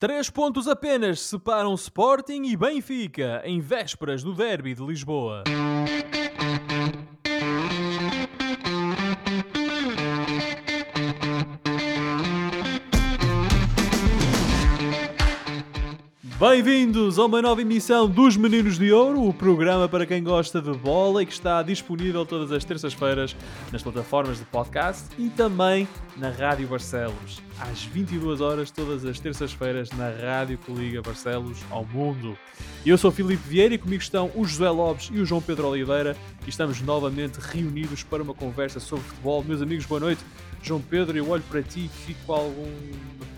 Três pontos apenas separam Sporting e Benfica em vésperas do derby de Lisboa. Bem-vindos a uma nova emissão dos Meninos de Ouro, o programa para quem gosta de bola e que está disponível todas as terças-feiras nas plataformas de podcast e também na Rádio Barcelos, às 22 horas todas as terças-feiras na rádio que liga Barcelos ao mundo. Eu sou Filipe Vieira e comigo estão o José Lopes e o João Pedro Oliveira e estamos novamente reunidos para uma conversa sobre futebol. Meus amigos, boa noite. João Pedro, eu olho para ti e fico com alguma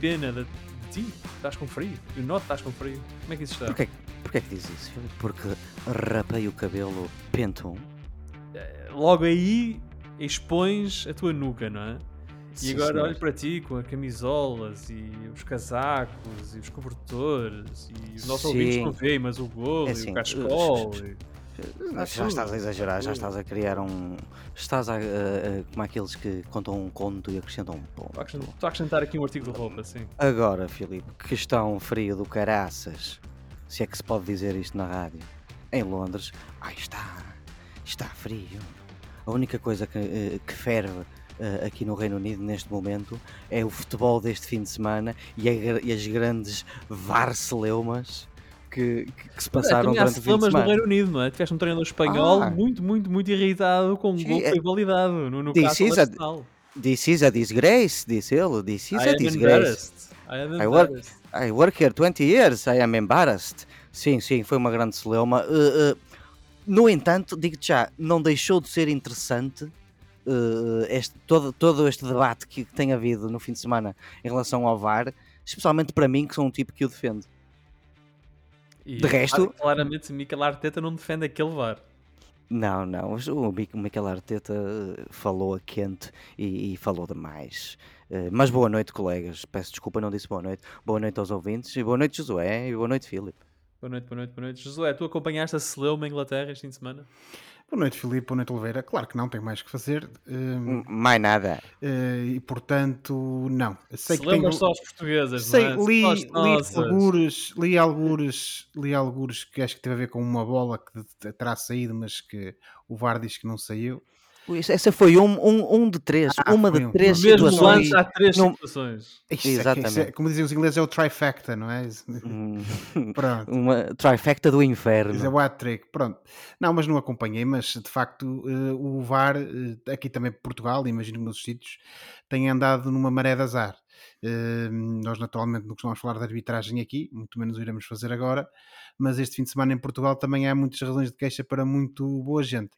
pena de ti, estás com frio. Eu noto que estás com frio. Como é que isso está? Porquê, porquê que diz isso? Porque rapei o cabelo pentum. Eh, Logo aí expões a tua nuca, não é? E Sim, agora senhor. olho para ti com as camisolas e os casacos e os cobertores e os nossos Sim. ouvintes não veem, mas o golo É e assim, o cachecol. E- Já estás a exagerar, já estás a criar um. Estás a, a- a- como aqueles que contam um conto e acrescentam um ponto. Estou a acrescentar- aqui um artigo de roupa, sim. Agora, Filipe, que está um frio do caraças, se é que se pode dizer isto na rádio, em Londres, ai está, está frio. A única coisa que, eh, que ferve eh, aqui no Reino Unido neste momento é o futebol deste fim de semana e, a e as grandes varceleumas que, que, que se passaram há durante o fim de celemas no semana. Reino Unido, não é? Tiveste um treinador espanhol Ah. muito, muito, muito irritado com um Sim, gol que é- foi validado no, no This caso is a-. This is a disgrace, disse ele. This is I a disgrace. I I work-. I work here 20 years, I am embarrassed. Sim, sim, foi uma grande celeuma. Uh, uh, no entanto, digo-te já, não deixou de ser interessante uh, este, todo, todo este debate que tem havido no fim de semana em relação ao VAR, especialmente para mim, que sou um tipo que o defende. E, De resto- Claramente, Mikel Arteta não defende aquele VAR. Não, não, o Mi- o Mikel Arteta uh, falou a quente e, e falou demais. Uh, mas boa noite, colegas. Peço desculpa, não disse boa noite. Boa noite aos ouvintes, e boa noite, Josué, e boa noite, Filipe. Boa noite, boa noite, boa noite. Josué, tu acompanhaste a Celeuma em Inglaterra este fim de semana? Boa noite, Filipe. Boa noite, Oliveira. Claro que não, tenho mais que fazer. hum, Mais nada. eh, e, portanto, não. Sei que Celeumas tenho... só as portuguesas, Sei, não é? li, li algures, li algures, li algures que acho que teve a ver com uma bola que terá saído, mas que o VAR diz que não saiu. Essa foi um, um, um de três, Ah, uma de um. três No mesmo situações. lance há três não- situações. Isso é isso é- Exatamente. como dizem os ingleses, é o trifecta, não é? Hum, Pronto. uma trifecta do Isso é inferno. o hat-trick, pronto. Não, mas não acompanhei, mas de facto eh, o VAR, eh, aqui também Portugal, imagino que nos sítios, tem andado numa maré de azar. Eh, nós naturalmente não costumamos falar de arbitragem aqui, muito menos o iremos fazer agora, mas este fim de semana em Portugal também há muitas razões de queixa para muito boa gente.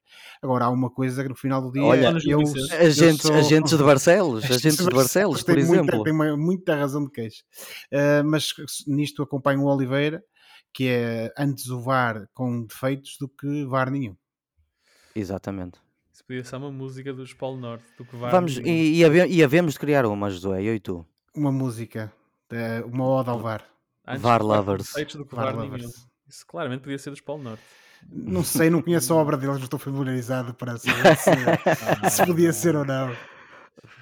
Agora há uma coisa que no final do dia Olha, eu, Agentes, sou- agentes de Barcelos, agentes de Barcelos, por tem muita, exemplo. tem uma- muita razão de queixa. Eh, mas nisto acompanho o Oliveira, que é antes o VAR com defeitos do que VAR nenhum. Exatamente. Isso podia ser uma música dos Polo Norte, do que VAR. Vamos, nenhum. e, e, e havemos de criar uma, Josué, eu e tu. Uma música, uma ode ao VAR. Antes VAR lovers. do que VAR VAR lovers. Isso claramente podia ser dos Polo Norte. Não sei, não conheço a obra deles, não estou familiarizado para saber se, se podia ser ou não.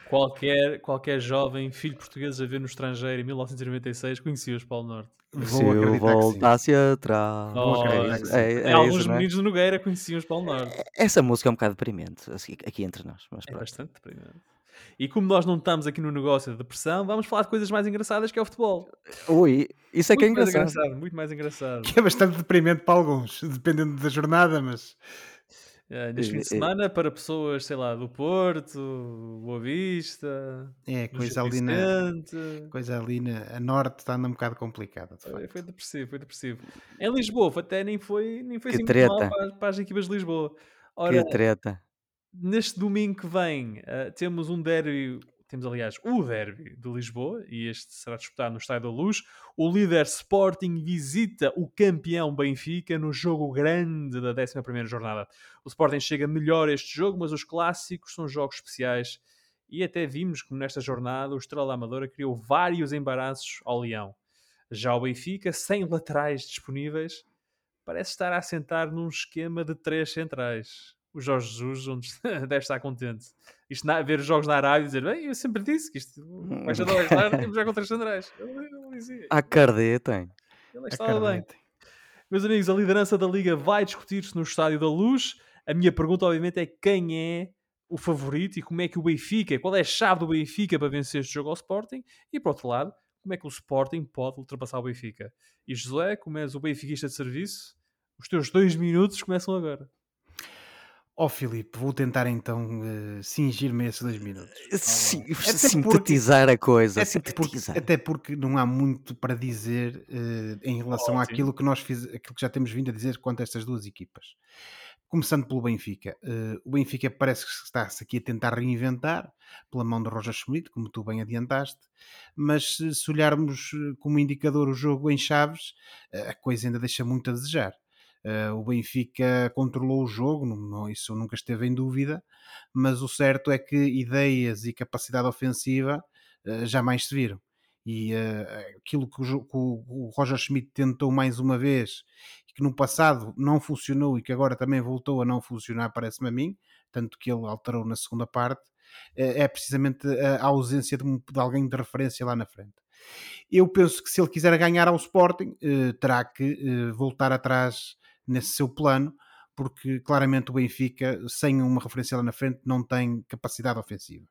Qualquer, qualquer jovem filho português a ver no estrangeiro em 1996 conhecia os Polo Norte. Vou Se eu acreditar que sim. voltasse atrás. Vou acreditar É, é, é alguns isso, é? meninos de Nogueira conheciam os Polo Norte. Essa música é um bocado deprimente, assim, aqui entre nós. Mas É pronto. bastante deprimente. E como nós não estamos aqui no negócio de depressão, vamos falar de coisas mais engraçadas que é o futebol. Ui, isso é que é muito engraçado. engraçado. Muito mais engraçado. Que é bastante deprimente para alguns, dependendo da jornada, mas Eh, neste fim de Eh, eh. semana, para pessoas, sei lá, do Porto, Boa Vista, é coisa ali, na, coisa ali na a norte está andando um bocado complicada. de Foi, foi depressivo, foi depressivo. Em Lisboa, até nem foi, nem foi Que assim muito mal treta. para, as- para as equipas de Lisboa. Ora, Que treta. Neste domingo que vem, eh, temos um derby, temos aliás o derby de Lisboa, e este será disputado no Estádio da Luz. O líder Sporting visita o campeão Benfica no jogo grande da 11ª jornada. O Sporting chega melhor a este jogo, mas os clássicos são jogos especiais. E até vimos como nesta jornada o Estrela Amadora criou vários embaraços ao Leão. Já o Benfica, sem laterais disponíveis, parece estar a assentar num esquema de três centrais. O Jorge Jesus onde deve estar contente. Isto na, ver os jogos na Arábia e dizer, bem, eu sempre disse que isto vai ser dois, lá temos já contra os Andrés. Acreditem. Ele estava bem. Meus amigos, a liderança da Liga vai discutir-se no Estádio da Luz. A minha pergunta, obviamente, é quem é o favorito e como é que o Benfica, qual é a chave do Benfica para vencer este jogo ao Sporting? E, por outro lado, como é que o Sporting pode ultrapassar o Benfica? E José, como és o benfiquista de serviço, os teus dois minutos começam agora. Ó oh, Filipe, vou tentar então uh, cingir-me esses dois minutos. Sim, até sintetizar porque, a coisa. Até sintetizar. Porque, até porque não há muito para dizer uh, em relação Ótimo. àquilo que nós fiz, aquilo que já temos vindo a dizer quanto a estas duas equipas. Começando pelo Benfica. Uh, o Benfica parece que está-se aqui a tentar reinventar pela mão de Roger Schmidt, como tu bem adiantaste, mas se, se olharmos como indicador o jogo em chaves, a coisa ainda deixa muito a desejar. Uh, o Benfica controlou o jogo, não, isso nunca esteve em dúvida, mas o certo é que ideias e capacidade ofensiva uh, jamais se viram. E uh, aquilo que o, que o, Roger Schmidt tentou mais uma vez, que no passado não funcionou e que agora também voltou a não funcionar, parece-me a mim, tanto que ele alterou na segunda parte, é precisamente a ausência de, de alguém de referência lá na frente. Eu penso que se ele quiser ganhar ao Sporting, terá que voltar atrás nesse seu plano, porque claramente o Benfica, sem uma referência lá na frente, não tem capacidade ofensiva.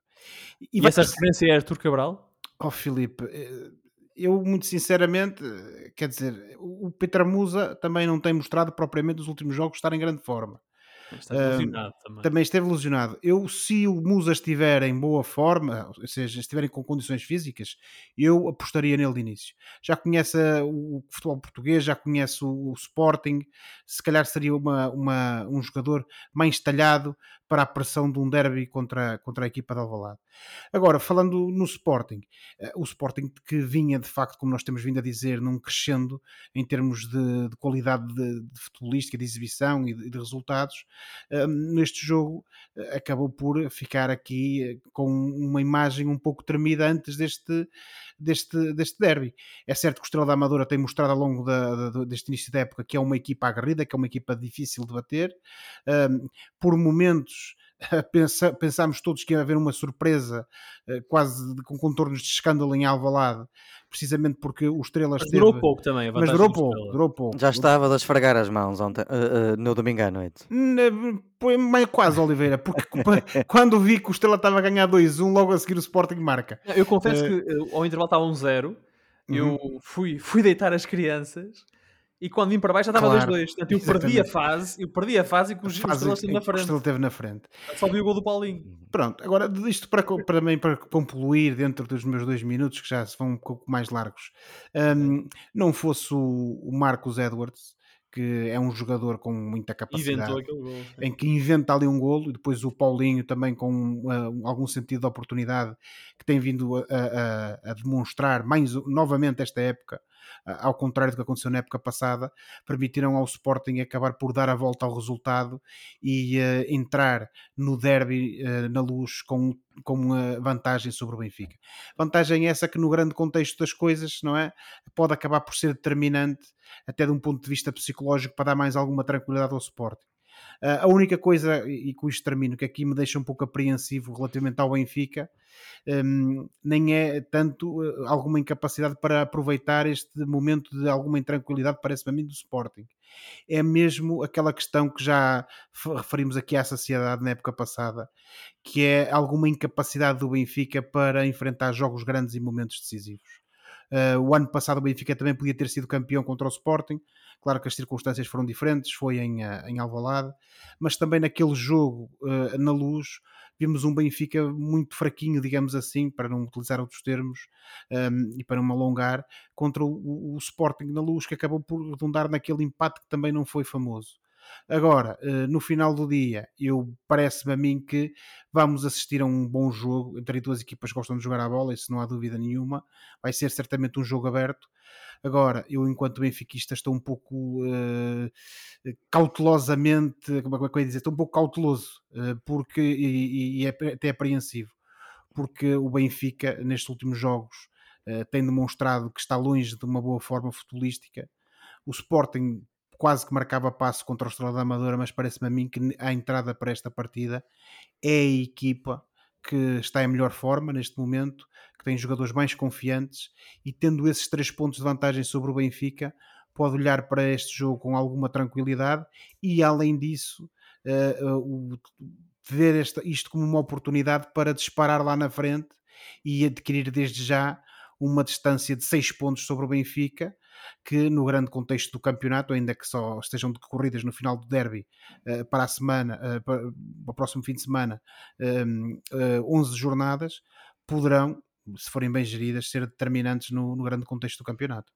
E, e essa referência é Artur Cabral? Oh, Filipe, eh, eu muito sinceramente, eh, quer dizer, o Petra Musa também não tem mostrado propriamente nos últimos jogos estar em grande forma. Também. também. esteve lesionado. Eu, se o Musa estiver em boa forma, ou seja, estiverem com condições físicas, eu apostaria nele de início. Já conhece o futebol português, já conhece o, Sporting, se calhar seria uma, uma, um jogador mais talhado para a pressão de um derby contra, contra a equipa de Alvalade. Agora, falando no Sporting, eh, o Sporting que vinha de facto, como nós temos vindo a dizer, num crescendo em termos de, de qualidade de, de, futebolística, de exibição e de, de resultados, um, neste jogo eh, acabou por ficar aqui eh, com uma imagem um pouco tremida antes deste, deste, deste derby. É certo que o Estrela da Amadora tem mostrado ao longo da, da, deste início da época que é uma equipa aguerrida, que é uma equipa difícil de bater. Por momentos pensa, pensámos todos que ia haver uma surpresa uh, quase com contornos de escândalo em Alvalade, precisamente porque o Estrela mas durou pouco também, mas durou pouco, durou pouco. Já estava a esfregar as mãos ontem, uh, uh, no domingo à noite. Meio quase, Oliveira, porque quando vi que o Estrela estava a ganhar 2-1, logo a seguir o Sporting marca. Eu confesso que ao intervalo estava 1-0, um eu uhum. fui, fui deitar as crianças e quando vim para baixo já estava 2-2. Claro, Portanto, eu perdi a fase, eu perdi a fase e com o Estrela esteve na frente. O na frente. Só vi o gol do Paulinho. Pronto, agora isto para, para mim, para concluir dentro dos meus dois minutos, que já se vão um pouco mais largos, um, não fosse o, o Marcos Edwards, que é um jogador com muita capacidade, em que inventa ali um golo, e depois o Paulinho também com uh, algum sentido de oportunidade, que tem vindo a, a, a demonstrar mais novamente esta época, ao contrário do que aconteceu na época passada, permitiram ao Sporting acabar por dar a volta ao resultado e uh, entrar no derby uh, na luz com, com vantagem sobre o Benfica. Vantagem essa que no grande contexto das coisas, não é? Pode acabar por ser determinante até de um ponto de vista psicológico para dar mais alguma tranquilidade ao Sporting. Uh, a única coisa, e com isto termino, que aqui me deixa um pouco apreensivo relativamente ao Benfica, um, nem é tanto uh, alguma incapacidade para aproveitar este momento de alguma intranquilidade, parece-me a mim, do Sporting. É mesmo aquela questão que já referimos aqui à sociedade na época passada, que é alguma incapacidade do Benfica para enfrentar jogos grandes e momentos decisivos. Uh, o ano passado o Benfica também podia ter sido campeão contra o Sporting, Claro que as circunstâncias foram diferentes, foi em, eh, em Alvalade, mas também naquele jogo uh, na luz vimos um Benfica muito fraquinho, digamos assim, para não utilizar outros termos um, ehm, e para não alongar, contra o, o, Sporting na luz, que acabou por redundar naquele empate que também não foi famoso. Agora, uh, no final do dia, eu parece-me a mim que vamos assistir a um bom jogo entre duas equipas que gostam de jogar a bola, isso não há dúvida nenhuma. Vai ser certamente um jogo aberto Agora, eu, enquanto benfiquista, estou um pouco uh, cautelosamente, como é que eu ia dizer, estou um pouco cauteloso, uh, porque, e, e, é até apreensivo, porque o Benfica, nestes últimos jogos, uh, tem demonstrado que está longe de uma boa forma futebolística. O Sporting quase que marcava passo contra o Estrela da Amadora, mas parece-me a mim que a entrada para esta partida é a equipa que está em melhor forma neste momento, que tem jogadores mais confiantes e tendo esses três pontos de vantagem sobre o Benfica, pode olhar para este jogo com alguma tranquilidade e, além disso, uh, uh, ver esta, isto como uma oportunidade para disparar lá na frente e adquirir desde já uma distância de 6 pontos sobre o Benfica, que no grande contexto do campeonato, ainda que só estejam decorridas no final do derby uh, para a semana, uh, para, o próximo fim de semana, um, uh, 11 jornadas, poderão, se forem bem geridas, ser determinantes no, no grande contexto do campeonato.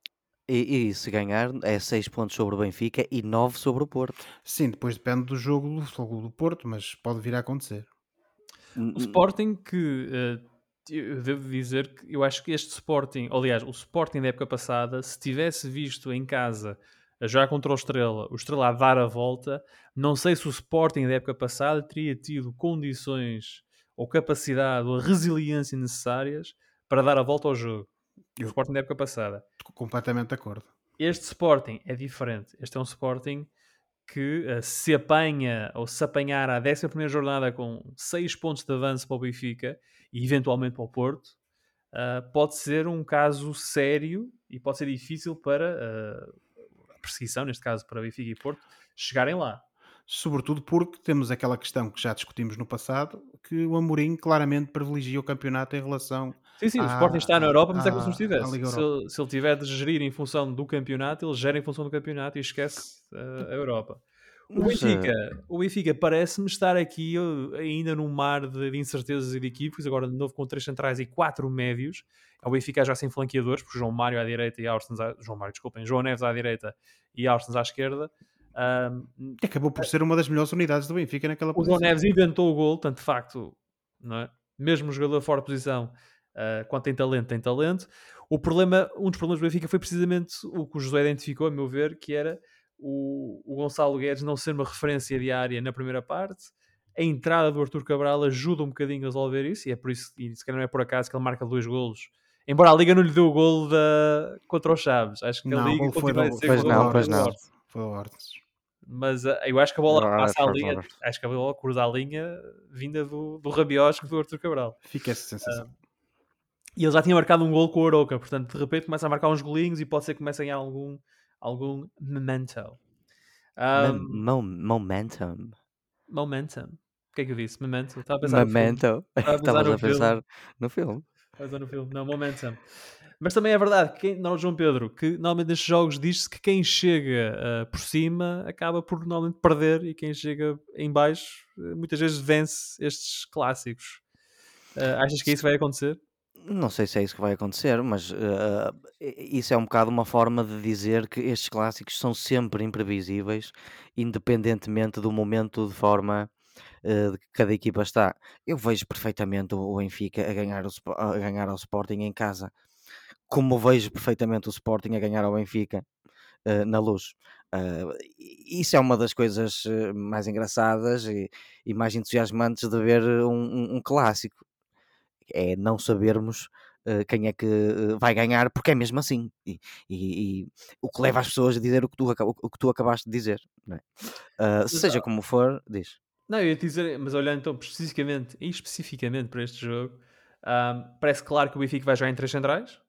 E, e se ganhar é 6 pontos sobre o Benfica e 9 sobre o Porto. Sim, depois depende do jogo do, do Porto, mas pode vir a acontecer. O Sporting que uh, eu devo dizer que eu acho que este Sporting, aliás, o Sporting da época passada, se tivesse visto em casa a jogar contra o Estrela, o Estrela a dar a volta, não sei se o Sporting da época passada teria tido condições ou capacidade ou resiliência necessárias para dar a volta ao jogo. O Sporting da época passada. Completamente de acordo. Este Sporting é diferente. Este é um Sporting que uh, se apanha ou se apanhar à 11 jornada com 6 pontos de avanço para o Benfica e eventualmente para o Porto, uh, pode ser um caso sério e pode ser difícil para uh, a perseguição, neste caso para Benfica e Porto, chegarem lá. Sobretudo porque temos aquela questão que já discutimos no passado, que o Amorim claramente privilegia o campeonato em relação. Sim, sim, à, o Sporting está na Europa, mas à, é como se não estivesse. Se ele, se ele tiver de gerir em função do campeonato, ele gera em função do campeonato e esquece uh, a Europa. O Benfica, o Benfica parece-me estar aqui ainda num mar de, de incertezas e de equipes, agora de novo com três centrais e quatro médios. É o Benfica já sem flanqueadores, porque João Mário à direita e Austins à... João Mário, desculpem, João Neves à direita e Austins à esquerda. Um, Acabou por ser uma das melhores unidades do Benfica naquela posição. O João Neves inventou o gol, tanto de facto, não é? mesmo jogador fora de posição, uh, quando tem talento, tem talento. O problema, um dos problemas do Benfica foi precisamente o que o José identificou, a meu ver, que era o, o Gonçalo Guedes não ser uma referência diária na primeira parte. A entrada do Arthur Cabral ajuda um bocadinho a resolver isso, e é por isso, e se calhar não é por acaso que ele marca dois golos. Embora a Liga não lhe deu o golo da... contra os Chaves, acho que não, a Liga foi a ser pois não, pois não. Foi o Hortes. Mas uh, eu acho que a bola ah, passa a linha, acho que a bola cruza a linha vinda do, do rabiosco do Arthur Cabral. Fica essa sensação. Uh, e ele já tinha marcado um gol com o Aroca, portanto de repente começa a marcar uns golinhos e pode ser que comece a ganhar algum, algum memento. Um, momentum. Momentum. O que é que eu disse? Memento. Estava a pensar Memento. Estavas a pensar no filme. Estava no filme. Não, Momentum. Mas também é verdade, que não, João Pedro, que normalmente nestes jogos diz-se que quem chega uh, por cima acaba por normalmente perder e quem chega em baixo uh, muitas vezes vence estes clássicos. Uh, achas que isso vai acontecer? Não sei se é isso que vai acontecer, mas uh, isso é um bocado uma forma de dizer que estes clássicos são sempre imprevisíveis, independentemente do momento de forma uh, que cada equipa está. Eu vejo perfeitamente o Benfica a ganhar, o, a ganhar ao Sporting em casa, como vejo perfeitamente o Sporting a ganhar ao Benfica uh, na luz. isso é uma das coisas mais engraçadas e, e, mais entusiasmantes de ver um, um, um clássico é não sabermos uh, quem é que uh, vai ganhar, porque é mesmo assim. E, e, e, o que leva as pessoas a dizer o que tu, o que tu acabaste de dizer. É? Uh, seja como for, diz. Não, eu ia dizer, mas olhando então especificamente, e especificamente para este jogo, um, parece claro que o Benfica vai jogar em três centrais.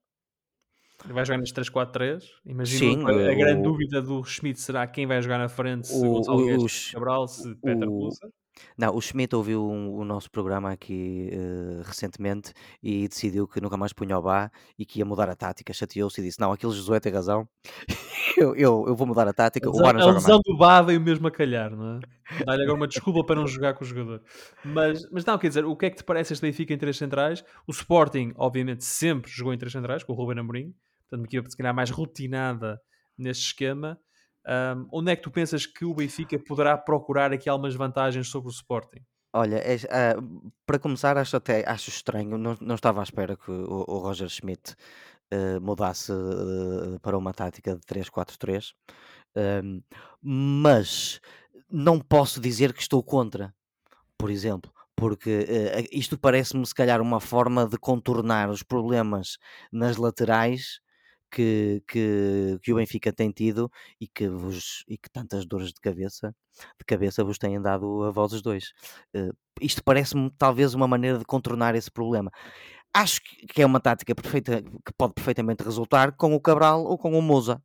Vai jogar nas 3-4-3. Imagino Sim, a, a grande dúvida do Schmidt será quem vai jogar na frente, se o, Gonçalo Guedes, Cabral, se Peter Musa. Não, o Schmidt ouviu um- o nosso programa aqui eh, recentemente e decidiu que nunca mais punha o Bá e que ia mudar a tática. Chateou-se e disse: Não, aquele Josué tem razão, eu, eu, eu vou mudar a tática. O Bá não A joga lesão do Bá veio mesmo a calhar, não é? Dá-lhe agora uma desculpa para não jogar com o jogador. Mas, mas não, quer dizer, o que é que te parece este Benfica em três centrais? O Sporting, obviamente, sempre jogou em três centrais, com o Ruben Amorim. Portanto, uma equipa se calhar mais rotinada neste esquema. Um, onde é que tu pensas que o Benfica poderá procurar aqui algumas vantagens sobre o Sporting? Olha, é, uh, para começar, acho até acho estranho, não, não estava à espera que o, o Roger Schmidt uh, mudasse uh, para uma tática de 3-4-3, mas não posso dizer que estou contra, por exemplo, porque isto parece-me se calhar uma forma de contornar os problemas nas laterais que, que, que o Benfica tem tido e que, vos, e que tantas dores de cabeça, de cabeça vos têm dado a vós os dois. Uh, isto parece-me talvez uma maneira de contornar esse problema. Acho que é uma tática perfeita, que pode perfeitamente resultar com o Cabral ou com o Moza.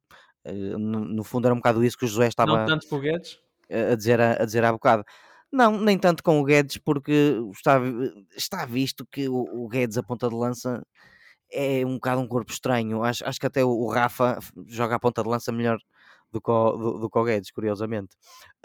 Uh, no, no, fundo era um bocado isso que o José estava Não tanto com o Guedes? A, dizer, a, a dizer há bocado. Não, nem tanto com o Guedes, porque está, está visto que o, o Guedes, a ponta de lança, é um bocado um corpo estranho. Acho, acho que até o, Rafa joga a ponta de lança melhor do que o, do, do que o Guedes, curiosamente.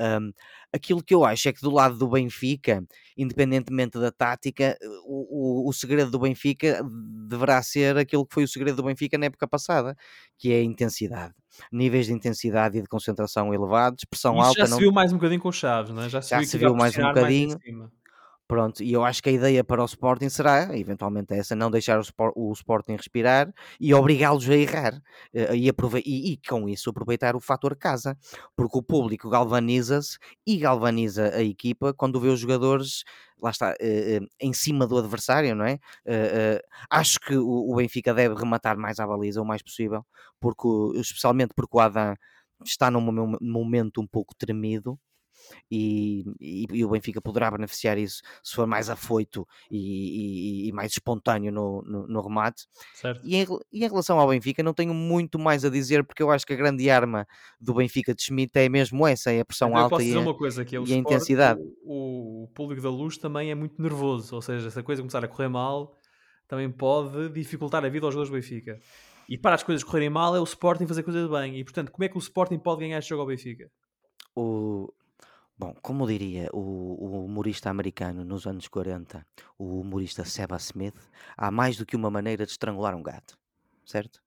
Um, aquilo que eu acho é que do lado do Benfica, independentemente da tática, o, o, o, segredo do Benfica deverá ser aquilo que foi o segredo do Benfica na época passada, que é a intensidade. Níveis de intensidade e de concentração elevados, pressão Isso alta. Já se viu mais um bocadinho com o Chaves, não é? Já se já viu, se viu mais um bocadinho. Mais Pronto, e eu acho que a ideia para o Sporting será, eventualmente essa, não deixar o, o Sporting respirar e obrigá-los a errar eh, e, e, e, com isso aproveitar o fator casa, porque o público galvaniza-se e galvaniza a equipa quando vê os jogadores, lá está, eh, eh, em cima do adversário, não é? acho que o, o Benfica deve rematar mais à baliza o mais possível, porque, especialmente porque o Adam está num momento um pouco tremido e, e, e, o Benfica poderá beneficiar isso se for mais afoito e, e mais espontâneo no, no, no remate. E em, e, em, relação ao Benfica, não tenho muito mais a dizer, porque eu acho que a grande arma do Benfica de Schmidt é mesmo essa: é a pressão eu alta e, a, coisa, é e a intensidade. O, o, público da luz também é muito nervoso, ou seja, se a coisa começar a correr mal, também pode dificultar a vida aos jogadores do Benfica. E para as coisas correrem mal é o Sporting fazer coisas bem. E portanto, como é que o Sporting pode ganhar este jogo ao Benfica? O, Bom, como diria o, o humorista americano nos anos 40, o humorista Seba Smith, há mais do que uma maneira de estrangular um gato, certo?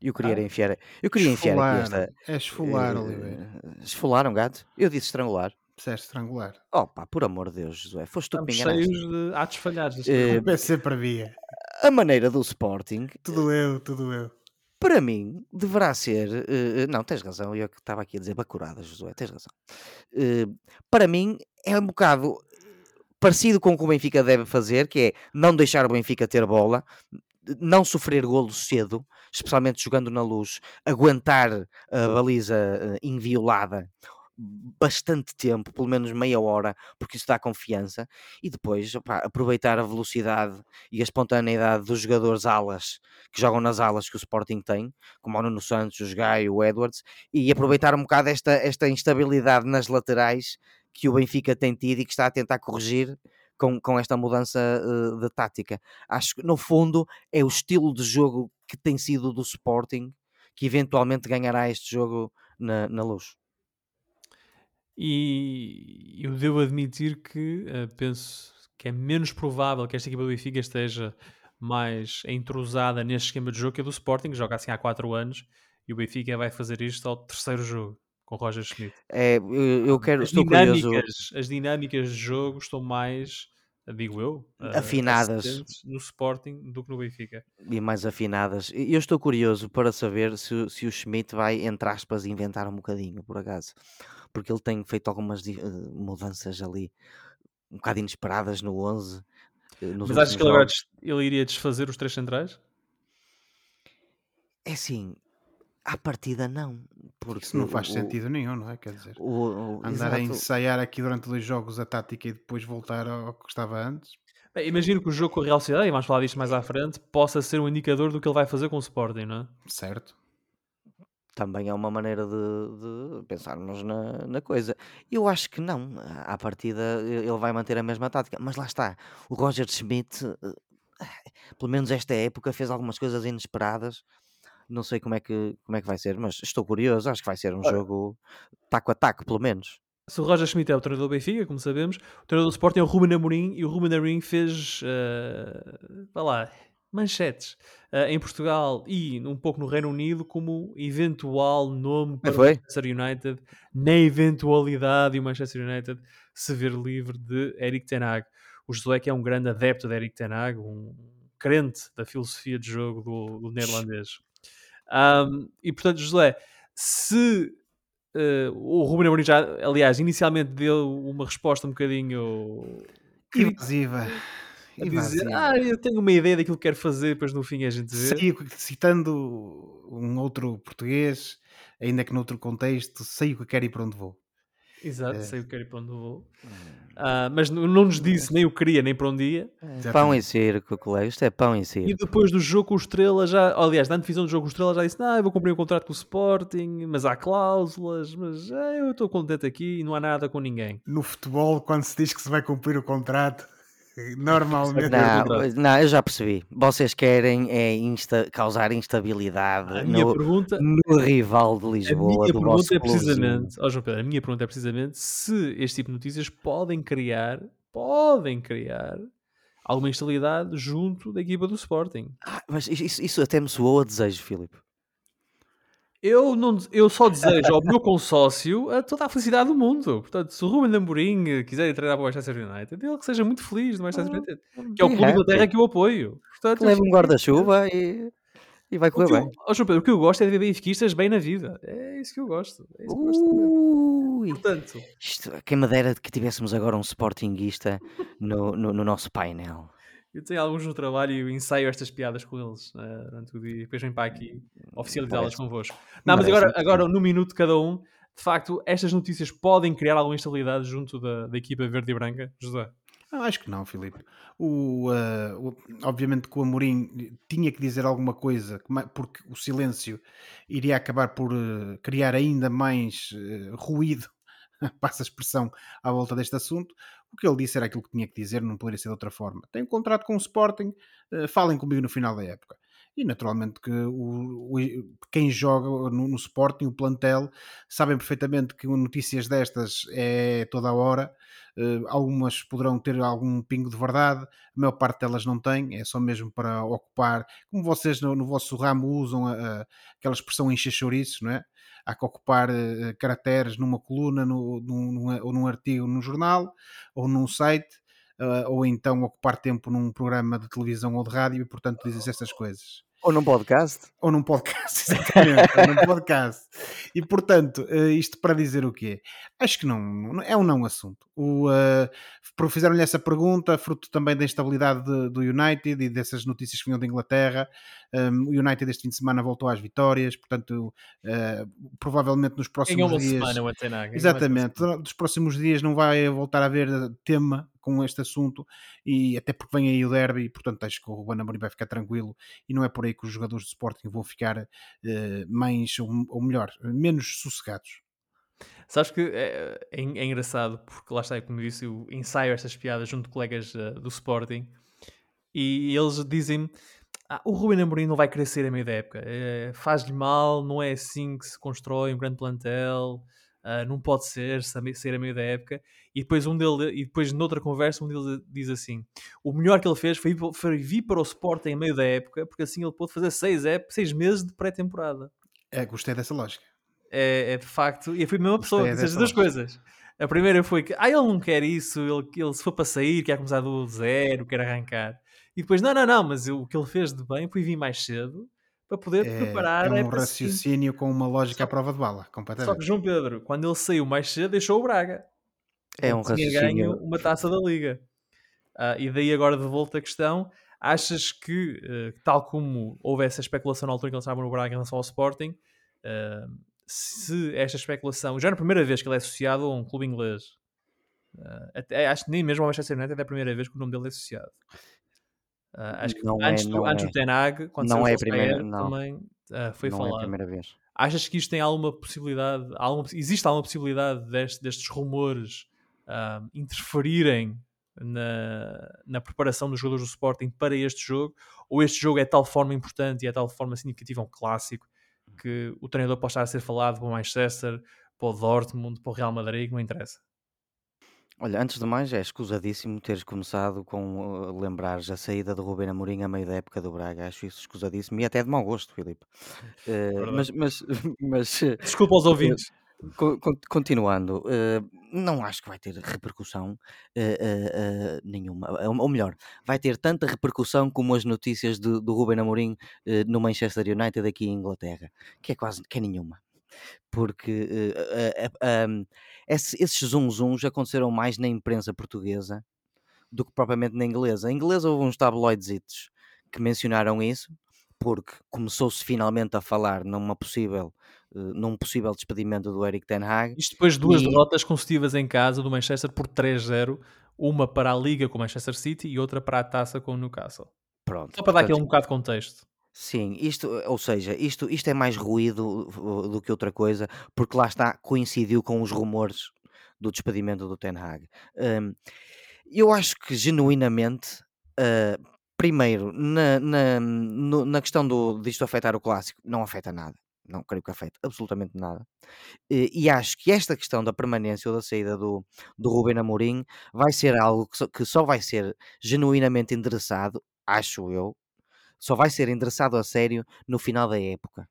Eu queria Ah, enfiar, eu queria enfiar aqui esfolar. esta. É esfolar, eh, Oliveira. esfolar um gato? Eu disse estrangular. Disseste estrangular. Oh pá, por amor de Deus, Josué, foste tu que me enganaste. cheios de atos falhados. Eh, programa. O PC previa. a maneira do Sporting, Tudo eu, tudo eu. Para mim, deverá ser. eh, não, tens razão, eu que estava aqui a dizer bacurada, Josué, tens razão. Eh, para mim, é um bocado parecido com o que o Benfica deve fazer, que é não deixar o Benfica ter bola, não sofrer golo cedo, especialmente jogando na luz, aguentar a baliza inviolada bastante tempo, pelo menos meia hora, porque isso dá confiança, e depois aproveitar a velocidade e a espontaneidade dos jogadores alas que jogam nas alas que o Sporting tem, como o Nuno Santos, o Gaio, o Edwards, e aproveitar um bocado esta, esta instabilidade nas laterais que o Benfica tem tido e que está a tentar corrigir com, com esta mudança uh, de tática. Acho que no fundo é o estilo de jogo que tem sido do Sporting que eventualmente ganhará este jogo na, na luz. E eu devo admitir que uh, penso que é menos provável que esta equipa do Benfica esteja mais entrosada neste esquema de jogo que a do Sporting, que joga assim há 4 anos, e o Benfica vai fazer isto ao terceiro jogo com o Roger Schmidt. É, eu, eu quero, as dinâmicas, curioso. As dinâmicas de jogo estão mais, digo eu, uh, Afinadas. no Sporting do que no Benfica. E mais afinadas. Eu estou curioso para saber se, o- se o Schmidt vai, entre aspas, inventar um bocadinho, por acaso. Porque ele tem feito algumas eh, mudanças ali, um bocado inesperadas no 11. eh, Mas achas que ele, agora ele iria desfazer os três centrais? É assim, à partida não. Porque Isso não faz o- sentido nenhum, não é? Quer dizer, O, o- andar a exato. ensaiar aqui durante dois jogos a tática e depois voltar ao que estava antes. Bem, imagino que o jogo com a Real Sociedade, e vamos falar disto mais à frente, possa ser um indicador do que ele vai fazer com o Sporting, não é? Certo. também é uma maneira de, de pensarmos na, na coisa. Eu acho que não. À partida ele vai manter a mesma tática. Mas lá está. O Roger Schmidt, eh, pelo menos esta época, fez algumas coisas inesperadas. Não sei como é que, como é que vai ser, mas estou curioso. Acho que vai ser um Ora. jogo taco a taco, pelo menos. Se o Roger Schmidt é o treinador do Benfica, como sabemos, o treinador do Sporting é o Ruben Amorim e o Ruben Amorim fez, uh, lá, manchetes uh, em Portugal e um pouco no Reino Unido como eventual nome para o? Manchester United, na eventualidade de o Manchester United se ver livre de Eric Ten Hag. O Josué que é um grande adepto de Eric Ten Hag, um crente da filosofia de jogo do, do neerlandês. Um, e portanto, Josué, se Uh, o Ruben Amorim já, aliás, inicialmente deu uma resposta um bocadinho Evasiva. a dizer, ah, eu tenho uma ideia daquilo que quero fazer, depois no fim a gente vê. Citando um outro português, ainda que noutro contexto, sei o que quero e para onde vou. Exato, É. sei o que quero e para onde vou. Ah, mas não nos disse nem o que queria, nem para onde ia. Pão e Exatamente. circo, colega. Isto é pão e E circo. depois do jogo com o Estrela, já, aliás, na antevisão do jogo com o Estrela, já disse: Não, eu vou cumprir um contrato com o Sporting, mas há cláusulas, mas ah, eu estou contente aqui e não há nada com ninguém. No futebol, quando se diz que se vai cumprir o contrato, normalmente. Não, Não, não, eu já percebi. Vocês querem é insta- causar instabilidade A minha no, pergunta, no rival de a Lisboa, minha do vosso pergunta é precisamente, ó João Pedro, a minha pergunta é precisamente se este tipo de notícias podem criar, podem criar alguma instabilidade junto da equipa do Sporting. Ah, mas isso, isso até me soou a desejo, Filipe. Eu, não, eu só desejo ao meu consórcio a toda a felicidade do mundo. Portanto, se o Ruben Amorim quiser treinar para o Manchester United, ele que seja muito feliz no Manchester Ah, United. Que é o be clube da happy. que eu apoio. Portanto, Que eu leve um guarda-chuva e, e vai correr eu, bem. ó, João Pedro, o que eu gosto é de ver benfiquistas bem na vida. É isso que eu gosto. É isso que eu gosto de Portanto, isto, quem me dera que tivéssemos agora um sportinguista no, no, no nosso painel. Eu tenho alguns no trabalho e ensaio estas piadas com eles eh, durante o dia e depois venho para aqui oficializá-las convosco. Não, mas agora, agora no minuto cada um, de facto, estas notícias podem criar alguma instabilidade junto da, da equipa verde e branca, José. Não, acho que não, Filipe. O, ah, o- obviamente que o Amorim tinha que dizer alguma coisa, porque o silêncio iria acabar por eh, criar ainda mais eh, ruído, passa a expressão, à volta deste assunto. O que ele disse era aquilo que tinha que dizer, não poderia ser de outra forma. Tem um contrato com o Sporting, eh, falem comigo no final da época. E naturalmente que o, o- quem joga no, no Sporting, o plantel, sabem perfeitamente que notícias destas é toda a hora. Uh, algumas poderão ter algum pingo de verdade, a maior parte delas não tem, é só mesmo para ocupar, como vocês no, no vosso ramo usam a, a- aquela expressão encher chouriços, não é? Há que ocupar uh, caracteres numa coluna, no, num, num- ou num artigo num jornal, ou num site, uh, ou então ocupar tempo num programa de televisão ou de rádio, e portanto dizem essas coisas Ou num podcast. ou num podcast, exatamente, ou num podcast. E portanto, eh, isto para dizer o quê? Acho que não, é um não assunto. O, por- Fizeram-lhe essa pergunta, fruto também da instabilidade de- do United e dessas notícias que vinham da Inglaterra. Um, o United este fim de semana voltou às vitórias, portanto, eh, provavelmente nos próximos dias. semana o ganhou Exatamente, uma semana. dos próximos dias não vai voltar a haver tema com este assunto e até porque vem aí o derby portanto acho que o Ruben Amorim vai ficar tranquilo e não é por aí que os jogadores de Sporting vão ficar eh, mais ou, ou melhor, menos sossegados. Sabes que é, é, é engraçado, porque lá está, como disse, eu ensaio estas piadas junto de colegas eh, do Sporting e eles dizem-me ah, o Ruben Amorim não vai crescer a meio da época, Eh, faz-lhe mal, não é assim que se constrói um grande plantel, ah, não pode ser, ser a meio da época. E depois um dele, e depois noutra conversa, um deles diz assim: o melhor que ele fez foi, foi vir para o Sporting a meio da época, porque assim ele pôde fazer seis, ép- seis meses de pré-temporada Eh, gostei dessa lógica. é, é de facto, e foi a mesma pessoa disse as duas coisas. A primeira foi que, ah, ele não quer isso, ele, ele se for para sair, quer começar do zero, quer arrancar. E depois, não, não, não, mas eu- o que ele fez de bem foi vir mais cedo para poder É, preparar é um raciocínio com uma lógica à prova de bala, Só que completamente. João Pedro, quando ele saiu mais cedo, deixou o Braga. É um tinha ganho uma taça da Liga. Ah, e daí agora de volta a questão, achas que, eh, tal como houve essa especulação na altura que ele estava no Braga em relação ao Sporting, eh, se esta especulação, já na primeira vez que ele é associado a um clube inglês, eh, até, acho que nem mesmo ao Manchester United é a primeira vez que o nome dele é associado. Ah, acho que Não é, antes, do, não antes é. do Tenag, quando Não é a primeira- não. também ah, foi não é a falado. primeira vez. Achas que isto tem alguma possibilidade, alguma, existe alguma possibilidade deste- destes rumores interferirem na, na preparação dos jogadores do Sporting para este jogo? Ou este jogo é de tal forma importante e é de tal forma significativa, um clássico, que o treinador pode estar a ser falado para o Manchester, para o Dortmund, para o Real Madrid, que não interessa? Olha, antes de mais, é escusadíssimo teres começado com uh, lembrares a saída de Ruben Amorim a meio da época do Braga. Acho isso escusadíssimo e até de mau gosto, Filipe. Eh, Verdade. mas, mas, mas eh, Desculpa aos ouvintes. Co- con- continuando, eh, não acho que vai ter repercussão eh, eh, nenhuma. Ou ou melhor, vai ter tanta repercussão como as notícias do, do Ruben Amorim no Manchester United aqui em Inglaterra, que é quase que é nenhuma. Porque um, esse- esses zum-zums aconteceram mais na imprensa portuguesa do que propriamente na inglesa. A inglesa houve uns tabloides que mencionaram isso, porque começou-se finalmente a falar numa possível, num possível despedimento do Eric Ten Hag. Isto depois de duas e... derrotas consecutivas em casa do Manchester por 3-0, uma para a Liga com o Manchester City e outra para a taça com o Newcastle. Pronto. Só para dar aqui um bocado de contexto. Sim, isto, ou seja, isto, isto é mais ruído do que outra coisa, porque lá está, coincidiu com os rumores do despedimento do Ten Hag. Um, eu acho que genuinamente, uh, primeiro, na, na, no, na questão do, disto afetar o clássico, não afeta nada. Não creio que afete absolutamente nada. E, acho que esta questão da permanência ou da saída do, do Ruben Amorim vai ser algo que só, que só vai ser genuinamente endereçado, acho eu, só vai ser endereçado a sério no final da época.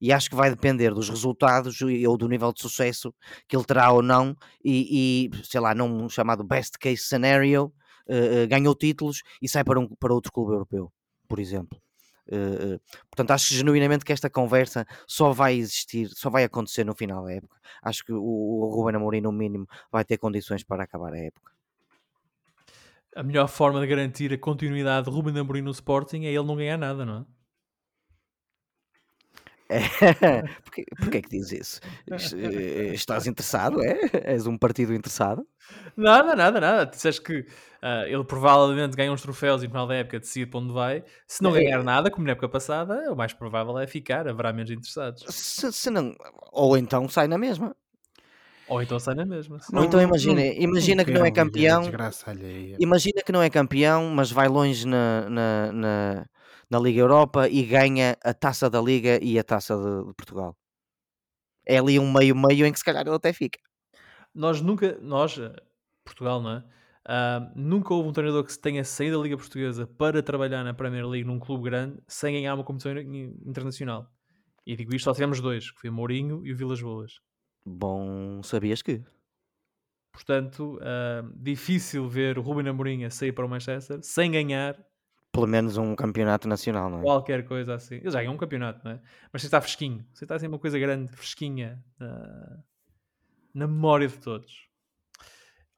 E acho que vai depender dos resultados ou do nível de sucesso que ele terá ou não, e, e sei lá, num chamado best case scenario, uh, ganhou títulos e sai para, um, para outro clube europeu, por exemplo. Uh, portanto, acho genuinamente que esta conversa só vai existir, só vai acontecer no final da época. Acho que o, o Ruben Amorim, no mínimo, vai ter condições para acabar a época. A melhor forma de garantir a continuidade de Ruben Amorim no Sporting é ele não ganhar nada, não é? porquê, porquê é que dizes isso? Eh, estás interessado? É? És um partido interessado? Nada, nada, nada. Disseste que uh, ele provavelmente ganha uns troféus e no final da época decide para onde vai. Se não é. ganhar nada, como na época passada, o mais provável é ficar, haverá menos interessados. Se, se não, ou então sai na mesma. Ou então sai na mesma. Ou então imagina, imagina que não é campeão. Imagina que não é campeão, mas vai longe na, na, na na Liga Europa e ganha a taça da Liga e a taça de, de Portugal. É ali um meio-meio em que se calhar ele até fica. Nós nunca, nós, eh, Portugal, não é? Uh, nunca houve um treinador que tenha saído da Liga Portuguesa para trabalhar na Premier League num clube grande sem ganhar uma competição internacional. E digo isto, só tivemos dois, que foi o Mourinho e o Vilas Boas. Bom, sabias que? Portanto, uh, difícil ver o Ruben Amorim a sair para o Manchester sem ganhar pelo menos um campeonato nacional, não é? Qualquer coisa assim. Ele já ganhou um campeonato, não é? Mas você está fresquinho. Você está assim uma coisa grande, fresquinha na, na memória de todos.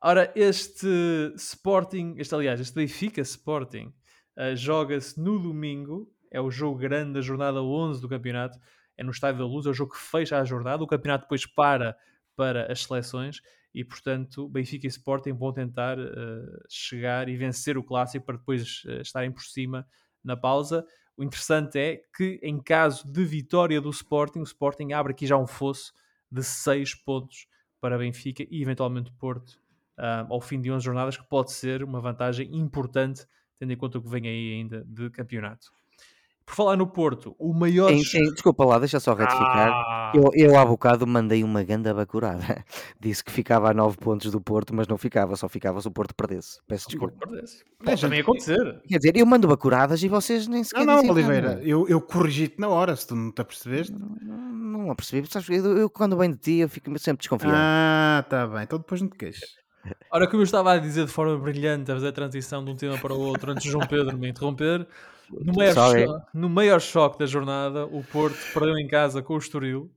Ora, este Sporting, este aliás, este Benfica Sporting, uh, joga-se no domingo. É o jogo grande da jornada 11 do campeonato. É no Estádio da Luz, é o jogo que fecha a jornada. O campeonato depois para para as seleções e, portanto, Benfica e Sporting vão tentar uh, chegar e vencer o clássico para depois uh, estarem por cima na pausa. O interessante é que, em caso de vitória do Sporting, o Sporting abre aqui já um fosso de 6 pontos para Benfica e, eventualmente, Porto uh, ao fim de 11 jornadas, que pode ser uma vantagem importante, tendo em conta o que vem aí ainda de campeonato. Por falar no Porto, o maior. Sim, sim, desculpa lá, deixa só retificar. Ah. Eu, eu há bocado mandei uma ganda bacurada. Disse que ficava a 9 pontos do Porto, mas não ficava, só ficava se o Porto perdesse. Peço desculpa. O Porto perdesse. Pode também acontecer. Quer dizer, eu mando bacuradas e vocês nem sequer. Não, não, Oliveira, eu, eu corrigi-te na hora, se tu não te apercebeste. Não, não, não apercebi. Sabes, eu, eu, quando venho de ti, eu fico sempre desconfiado. Ah, tá bem, então depois não te queixes. Ora, como eu estava a dizer de forma brilhante, a fazer a transição de um tema para o outro antes de João Pedro me interromper, no maior, choque, no maior choque da jornada, o Porto perdeu em casa com o Estoril.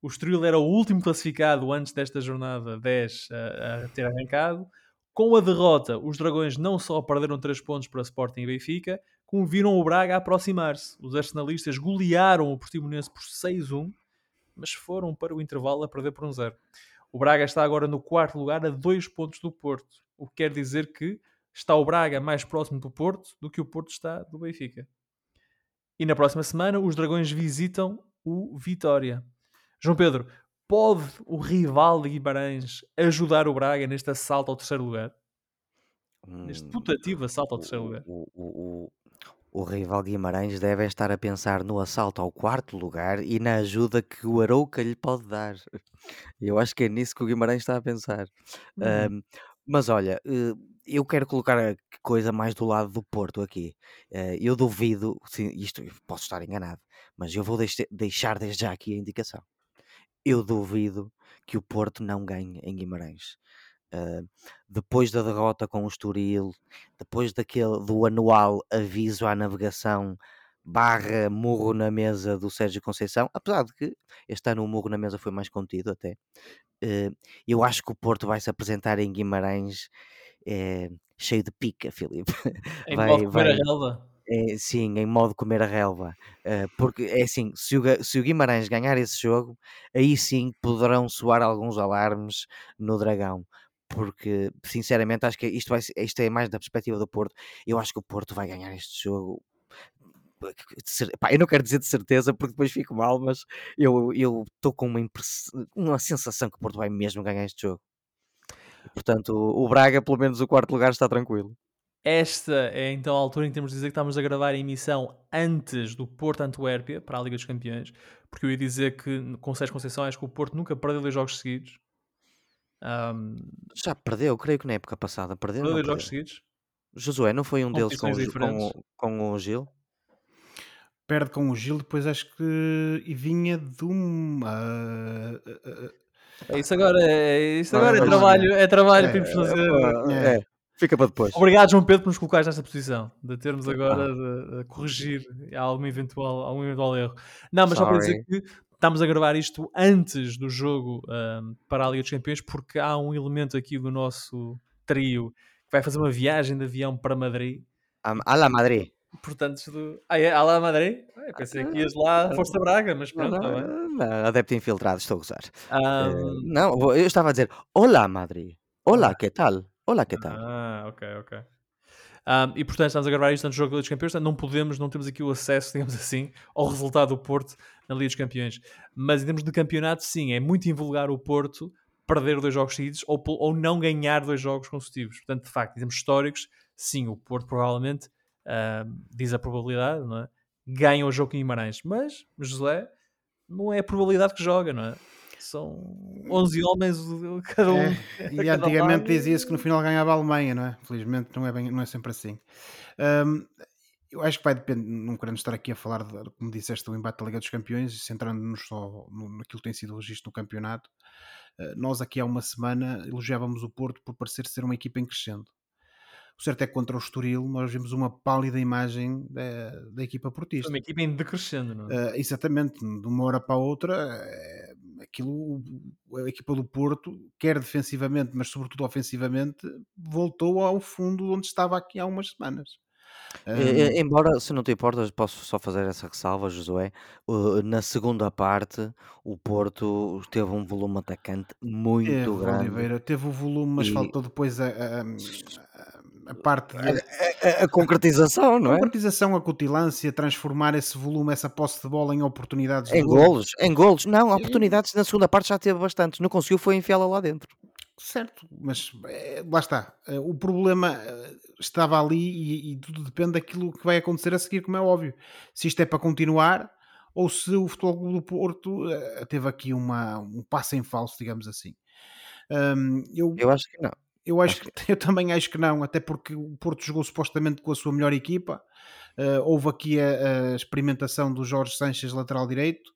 O Estoril era o último classificado antes desta jornada 10 a, a ter arrancado. Com a derrota, os Dragões não só perderam 3 pontos para Sporting e Benfica, como viram o Braga aproximar-se. Os arsenalistas golearam o Portimonense por 6-1, mas foram para o intervalo a perder por 1-0. O Braga está agora no quarto lugar a 2 pontos do Porto, o que quer dizer que está o Braga mais próximo do Porto do que o Porto está do Benfica. E na próxima semana os Dragões visitam o Vitória. João Pedro, pode o rival de Guimarães ajudar o Braga neste assalto ao terceiro lugar? Neste hum, putativo assalto ao terceiro lugar? O, o, o, o rival Guimarães deve estar a pensar no assalto ao quarto lugar e na ajuda que o Arouca lhe pode dar. Eu acho que é nisso que o Guimarães está a pensar. Uhum. Um, mas olha, eh, eu quero colocar a coisa mais do lado do Porto aqui. Eh, eu duvido, sim, isto posso estar enganado, mas eu vou deixar desde já aqui a indicação. Eu duvido que o Porto não ganhe em Guimarães. Uh, depois da derrota com o Estoril, depois daquele do anual aviso à navegação barra murro na mesa do Sérgio Conceição, apesar de que este ano o murro na mesa foi mais contido até, uh, eu acho que o Porto vai se apresentar em Guimarães é, cheio de pica, Filipe. Em Vai, modo comer vai, a relva. é, sim, em modo comer a relva. Eh, porque é assim, se o, se o Guimarães ganhar esse jogo, aí sim poderão soar alguns alarmes no Dragão. Porque, sinceramente, acho que isto, vai, isto é mais da perspectiva do Porto. Eu acho que o Porto vai ganhar este jogo. Pá, eu não quero dizer de certeza porque depois fico mal, mas eu estou com uma, uma sensação que o Porto vai mesmo ganhar este jogo. Portanto, o Braga, pelo menos o quarto lugar, está tranquilo. Esta é então a altura em que temos de dizer que estamos a gravar a emissão antes do Porto Antuérpia para a Liga dos Campeões, porque eu ia dizer que com Conceição acho que o Porto nunca perdeu dois jogos seguidos. Ahm, Já perdeu, creio que na época passada perdeu. perdeu Não dois jogos perdeu. seguidos. Josué não foi um deles com, o com, o- com o Gil? Perde com o Gil, depois acho que. E vinha de uma. ah, ah, É Isso agora é, isso agora é trabalho, é trabalho É, para fazer. É. É, fica para depois. Obrigado, João Pedro, por nos colocares nesta posição, de termos agora de, de corrigir algum eventual, algum eventual erro. Não, mas só para dizer que estamos a gravar isto antes do jogo para a Liga dos Campeões, porque há um elemento aqui do nosso trio que vai fazer uma viagem de avião para Madrid. A, a la Madrid. Portanto, do... ah, é? Ah, lá Madrid? Ah, eu pensei que ias lá Força Braga, mas pronto, está não, não, adepto infiltrado, estou a gozar. Ahm, Eh, não, eu estava a dizer: Olá, Madrid. Olá, que tal? Olá, que tal? Ah, ok, ok. Um, e portanto estamos a gravar isto antes do jogo dos Campeões, portanto não podemos, não temos aqui o acesso, digamos assim, ao resultado do Porto na Liga dos Campeões. Mas em termos de campeonato, sim, é muito invulgar o Porto perder dois jogos seguidos ou, ou não ganhar dois jogos consecutivos. Portanto, de facto, em termos históricos, sim, o Porto provavelmente, um, diz a probabilidade, não é? Ganha o jogo com Guimarães. Mas, José, não é a probabilidade que joga, não é? São 11 homens, cada um. É, E antigamente dizia-se que no final ganhava a Alemanha, não é? Felizmente não é, bem, não é sempre assim. Hum, eu acho que vai depender, não querendo estar aqui a falar, de, como disseste, do embate da Liga dos Campeões, e centrando-nos só no, naquilo que tem sido o registro no campeonato. eh, nós aqui há uma semana elogiávamos o Porto por parecer ser uma equipa em crescendo. O certo é que contra o Estoril nós vimos uma pálida imagem da, da equipa portista. uma equipa em decrescendo, não é? Uh, exatamente, de uma hora para a outra, eh, aquilo, a equipa do Porto, quer defensivamente, mas sobretudo ofensivamente, voltou ao fundo onde estava aqui há umas semanas. Um, embora, se não te importas, posso só fazer essa ressalva, Josué. Uh, na segunda parte, o Porto teve um volume atacante muito teve, grande. Oliveira, teve o volume, mas E- faltou depois a, a- a- a parte de A, a concretização, não é? concretização, a cutilância, transformar esse volume, essa posse de bola em oportunidades de Em golo. golos, em golos. Não, oportunidades na segunda parte já teve bastantes. Não conseguiu, foi enfiá-la lá dentro. Certo, mas eh, lá está. Eh, O problema eh, estava ali e, e tudo depende daquilo que vai acontecer a seguir, como é óbvio. Se isto é para continuar ou se o Futebol Clube do Porto teve aqui uma, um passo em falso, digamos assim. Hum, eu, Eu acho que não. eu acho que eu também acho que não, até porque o Porto jogou supostamente com a sua melhor equipa. Eh, houve aqui a, a experimentação do Jorge Sanches, lateral direito,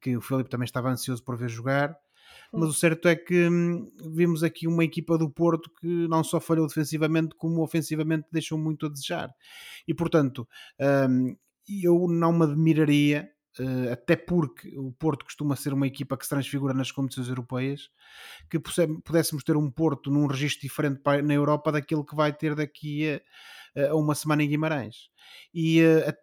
que o Filipe também estava ansioso por ver jogar. Mas o certo é que hum, vimos aqui uma equipa do Porto que não só falhou defensivamente, como ofensivamente deixou muito a desejar. E portanto, hum, eu não me admiraria, eh, até porque o Porto costuma ser uma equipa que se transfigura nas competições europeias, que pudéssemos ter um Porto num registro diferente na Europa daquilo que vai ter daqui a, a uma semana em Guimarães. E eh,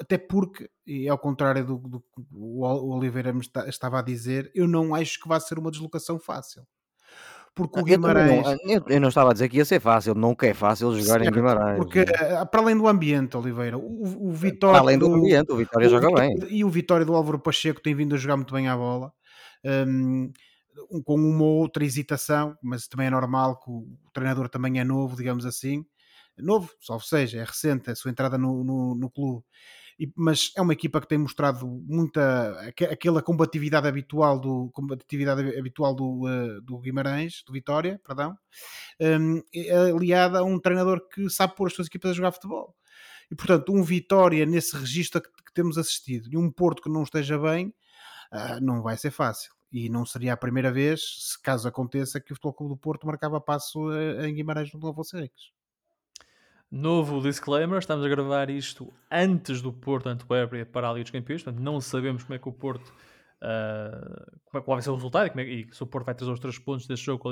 até porque, e ao contrário do, do que o Ol- o Oliveira me esta- estava a dizer, eu não acho que vai ser uma deslocação fácil. Porque o Eu, também Guimarães. não, eu, eu não estava a dizer que ia ser fácil. Nunca é fácil jogar em Certo, Guimarães. Porque, é? eh, para além do ambiente, Oliveira, o, o Para Vitória. além do ambiente, o Vitória o joga bem. E o Vitória do Álvaro Pacheco tem vindo a jogar muito bem à bola. um, com uma ou outra hesitação, mas também é normal que o treinador também é novo, digamos assim. Novo, salvo seja, é recente a sua entrada no, no, no clube. E- mas é uma equipa que tem mostrado muita aque- aquela combatividade habitual do combatividade habitual do, eh, do Guimarães, do Vitória, perdão, é aliada a um treinador que sabe pôr as suas equipas a jogar futebol. E portanto, um Vitória nesse registro que, que temos assistido e um Porto que não esteja bem, ah, não vai ser fácil. E não seria a primeira vez, se caso aconteça, que o Futebol Clube do Porto marcava passo eh, em Guimarães no Novo Henriques. Novo disclaimer, estamos a gravar isto antes do Porto Antuérpia para a Liga dos Campeões, portanto não sabemos como é que o Porto, ah, como é, qual vai ser o resultado e, é- e se o Porto vai trazer os três pontos deste jogo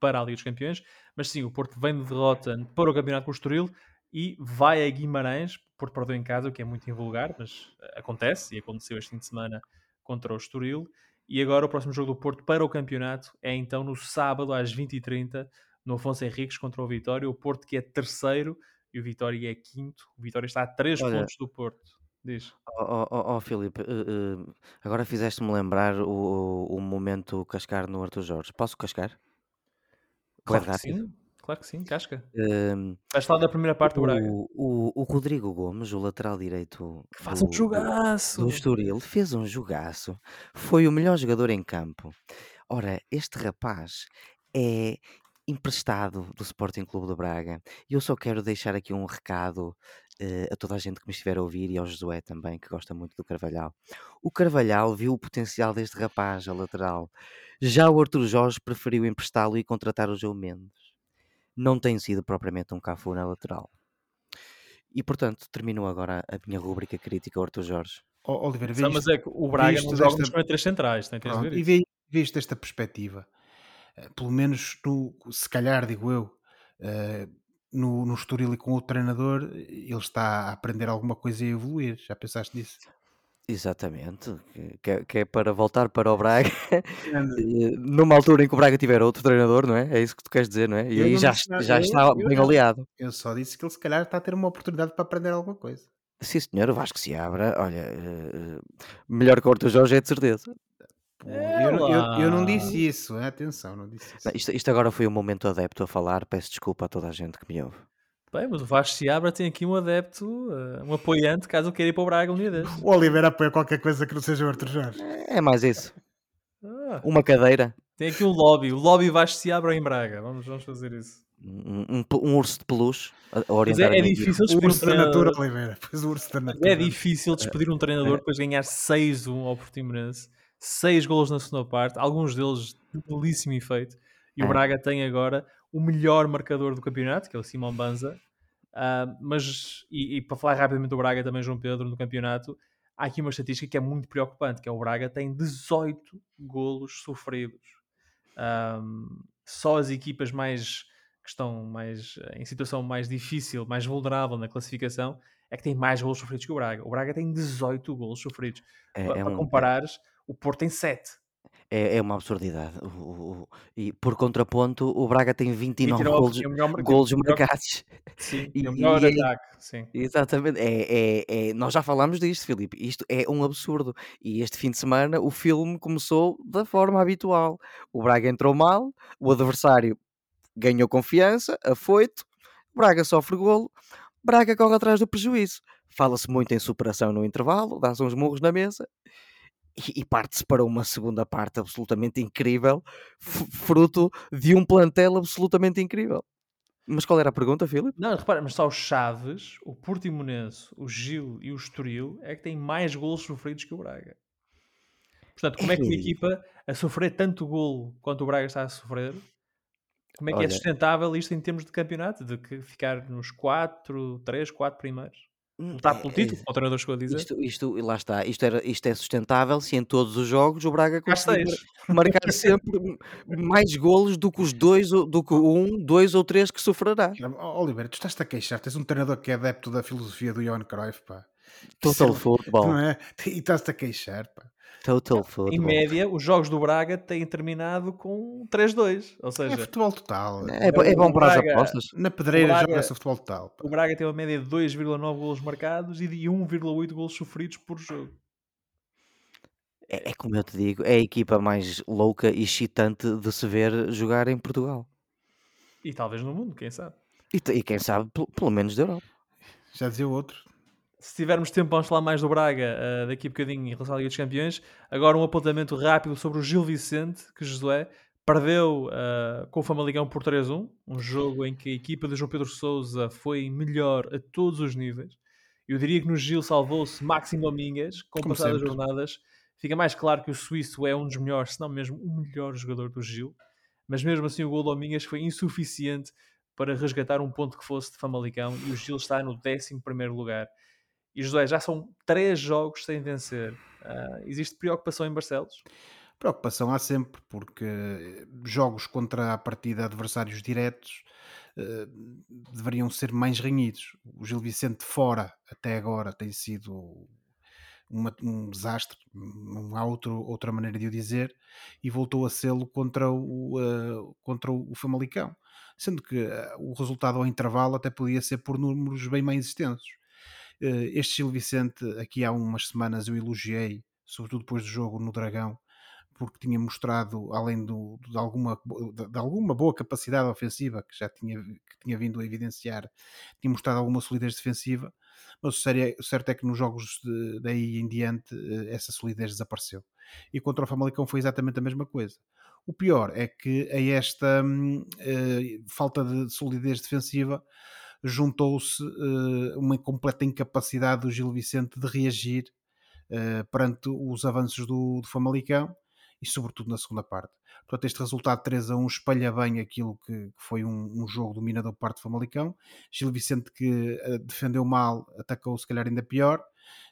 para a Liga dos Campeões, mas sim, o Porto vem de derrota para o campeonato com o Estoril e vai a Guimarães, Porto perdeu em casa, o que é muito invulgar, mas acontece, e aconteceu este fim de semana contra o Estoril, e agora o próximo jogo do Porto para o campeonato é então no sábado às 20h30, no Afonso Henriques contra o Vitória, o Porto que é terceiro e o Vitória é quinto, o Vitória está a 3 Olha, pontos do Porto. Diz. Ó oh, oh, Filipe, eh, eh, agora fizeste-me lembrar o, o momento cascar no Arthur Jorge. Posso cascar? Claro Bué que sim, claro que sim, casca. Ehm, Vais falar da primeira parte do Braga. o, o, o Rodrigo Gomes, o lateral direito Que faz um do, do, jogaço! do Estoril, fez um jogaço. Foi o melhor jogador em campo. Ora, este rapaz é emprestado do Sporting Clube do Braga. E eu só quero deixar aqui um recado eh, a toda a gente que me estiver a ouvir e ao Josué também, que gosta muito do Carvalhal. O Carvalhal viu o potencial deste rapaz a lateral. Já o Arthur Jorge preferiu emprestá-lo e contratar o João Mendes. Não tem sido propriamente um Cafu na lateral. E portanto, termino agora a minha rúbrica crítica ao Arthur Jorge. Ó, Oliveira, Não, viste, mas é que o Braga visto não joga desta- nos 43 centrais, tem que ver e isso. viste esta perspectiva. Eh, Pelo menos tu, se calhar, digo eu, eh, no, no Estoril e com o treinador, ele está a aprender alguma coisa e a evoluir. Já pensaste nisso? Exatamente, que- que, é- é para voltar para o Braga eh, numa altura em que o Braga tiver outro treinador, não é? É isso que tu queres dizer, não é? E Eu aí já, nada, já está eu bem oleado. Eu só disse que ele se calhar está a ter uma oportunidade para aprender alguma coisa. Sim, senhor, o Vasco se abra. Olha, melhor que o Jorge é de certeza. Eu, não- eu- eu não disse isso, atenção, não disse isso. Não, isto, isto agora foi um momento adepto a falar. Peço desculpa a toda a gente que me ouve. Bem, mas o Vasco Seabra tem aqui um adepto, eh, um apoiante, caso queira ir para o Braga um dia. O Oliveira apoia qualquer coisa que não seja o Arthur Jorge. É mais isso. Ah, Uma cadeira, tem aqui um lobby, o lobby Vasco Seabra em Braga. Vamos, vamos fazer isso. um, um, um urso de peluche é, é difícil despedir um urso da natura, treinador. Oliveira. Pois o urso da É natura. difícil despedir um treinador depois de ganhar 6-1 ao Portimonense, 6 golos na segunda parte, alguns deles de belíssimo efeito. E o É. Braga tem agora o melhor marcador do campeonato, que é o Simão Banza. Ah, mas, e, e para falar rapidamente do Braga também, João Pedro, no campeonato, há aqui uma estatística que é muito preocupante, que é o Braga tem 18 golos sofridos. Ahm, só as equipas mais que estão mais eh, em situação mais difícil, mais vulnerável na classificação, é que têm mais golos sofridos que o Braga. O Braga tem 18 golos sofridos. É, é para um- comparares, o Porto tem 7. é, é uma absurdidade. O- o- o- e por contraponto, o Braga tem 29, 29 golos, melhor melhor- marcados. Sim, E- tem o melhor e aí- ataque. Sim. Exatamente, é, é, é- nós já falámos disto, Filipe. Isto é um absurdo. E este fim de semana o filme começou da forma habitual. O Braga entrou mal, o adversário ganhou confiança, afoito, Braga sofre golo, Braga corre atrás do prejuízo. Fala-se muito em superação no intervalo, dá-se uns murros na mesa e, parte-se para uma segunda parte absolutamente incrível, fruto de um plantel absolutamente incrível. Mas qual era a pergunta, Filipe? Não, repara, mas só os Chaves, o Portimonense, o Gil e o Estoril é que têm mais golos sofridos que o Braga. Portanto, como é que uma equipa a sofrer tanto golo quanto o Braga está a sofrer, como é que é Olha. sustentável isto em termos de campeonato? De que ficar nos 4, 3, 4 primeiros? Hum, Lutar é- pelo é- título, como o treinador chegou a dizer? Isto, isto, lá está, isto, era, isto é sustentável se em todos os jogos o Braga conseguir marcar sempre mais golos do que os dois, ou- do que um, dois ou três que sofrerá. Ó, Oliveira, tu estás-te a queixar. Tens um treinador que é adepto da filosofia do Johan Cruyff, pá. Total Sim, football. Não é? E estás-te a queixar, pá. Total Em football. média, os jogos do Braga têm terminado com 3-2. Ou É seja, futebol total. É, é bom para as Braga- apostas. Na pedreira joga-se futebol total. pá. o Braga tem uma média de 2,9 golos marcados e de 1,8 golos sofridos por jogo. É, é como eu te digo, é a equipa mais louca e excitante de se ver jogar em Portugal. E talvez no mundo, quem sabe? E, e quem sabe, pel- pelo menos da Europa. Já dizia o outro. Se tivermos tempo, vamos falar mais do Braga ah, daqui a bocadinho em relação à Liga dos Campeões. Agora um apontamento rápido sobre o Gil Vicente, que Josué perdeu ah, com o Famalicão por 3-1, um jogo em que a equipa de João Pedro Sousa foi melhor a todos os níveis. Eu diria que no Gil salvou-se Máximo Domingues, com Como passar das sempre. jornadas. Fica mais claro que o Suíço é um dos melhores, se não mesmo o melhor jogador do Gil. Mas mesmo assim o gol Domingues foi insuficiente para resgatar um ponto que fosse de Famalicão e o Gil está no 11 lugar. E José, já são três jogos sem vencer. Ah, existe preocupação em Barcelos? Preocupação há sempre, porque jogos contra a partida adversários diretos eh, deveriam ser mais renhidos. O Gil Vicente fora, até agora, tem sido uma, um desastre, não há outro, outra maneira de o dizer, e voltou a sê-lo contra o, uh, contra o Famalicão. Sendo que uh, o resultado ao intervalo até podia ser por números bem mais extensos. Uh, este Gil Vicente, aqui há umas semanas eu elogiei, sobretudo depois do jogo no Dragão, porque tinha mostrado, além do, de, alguma, de, alguma boa capacidade ofensiva que já tinha, que tinha vindo a evidenciar, tinha mostrado alguma solidez defensiva, mas o certo é que nos jogos de, daí em diante eh, essa solidez desapareceu. E contra o Famalicão foi exatamente a mesma coisa. O pior é que a esta eh, falta de solidez defensiva juntou-se uh, uma completa incapacidade do Gil Vicente de reagir uh, perante os avanços do, do Famalicão e sobretudo na segunda parte. Portanto, este resultado 3 a 1 espalha bem aquilo que, foi um, um jogo dominador por parte do Famalicão. Gil Vicente que uh, defendeu mal, atacou se calhar ainda pior.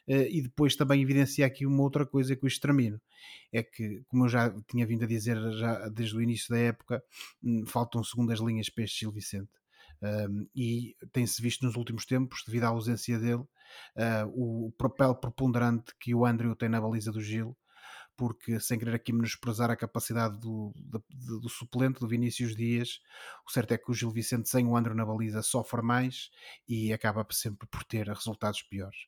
E depois também evidencia aqui uma outra coisa que o extermino é que, como eu já tinha vindo a dizer já desde o início da época, hum, faltam segundas linhas para este Gil Vicente. Um, e tem-se visto nos últimos tempos, devido à ausência dele, uh, o papel preponderante que o Andrew tem na baliza do Gil, porque sem querer aqui menosprezar a capacidade do, do, do, suplente, do Vinícius Dias, o certo é que o Gil Vicente sem o Andro na baliza sofre mais e acaba sempre por ter resultados piores.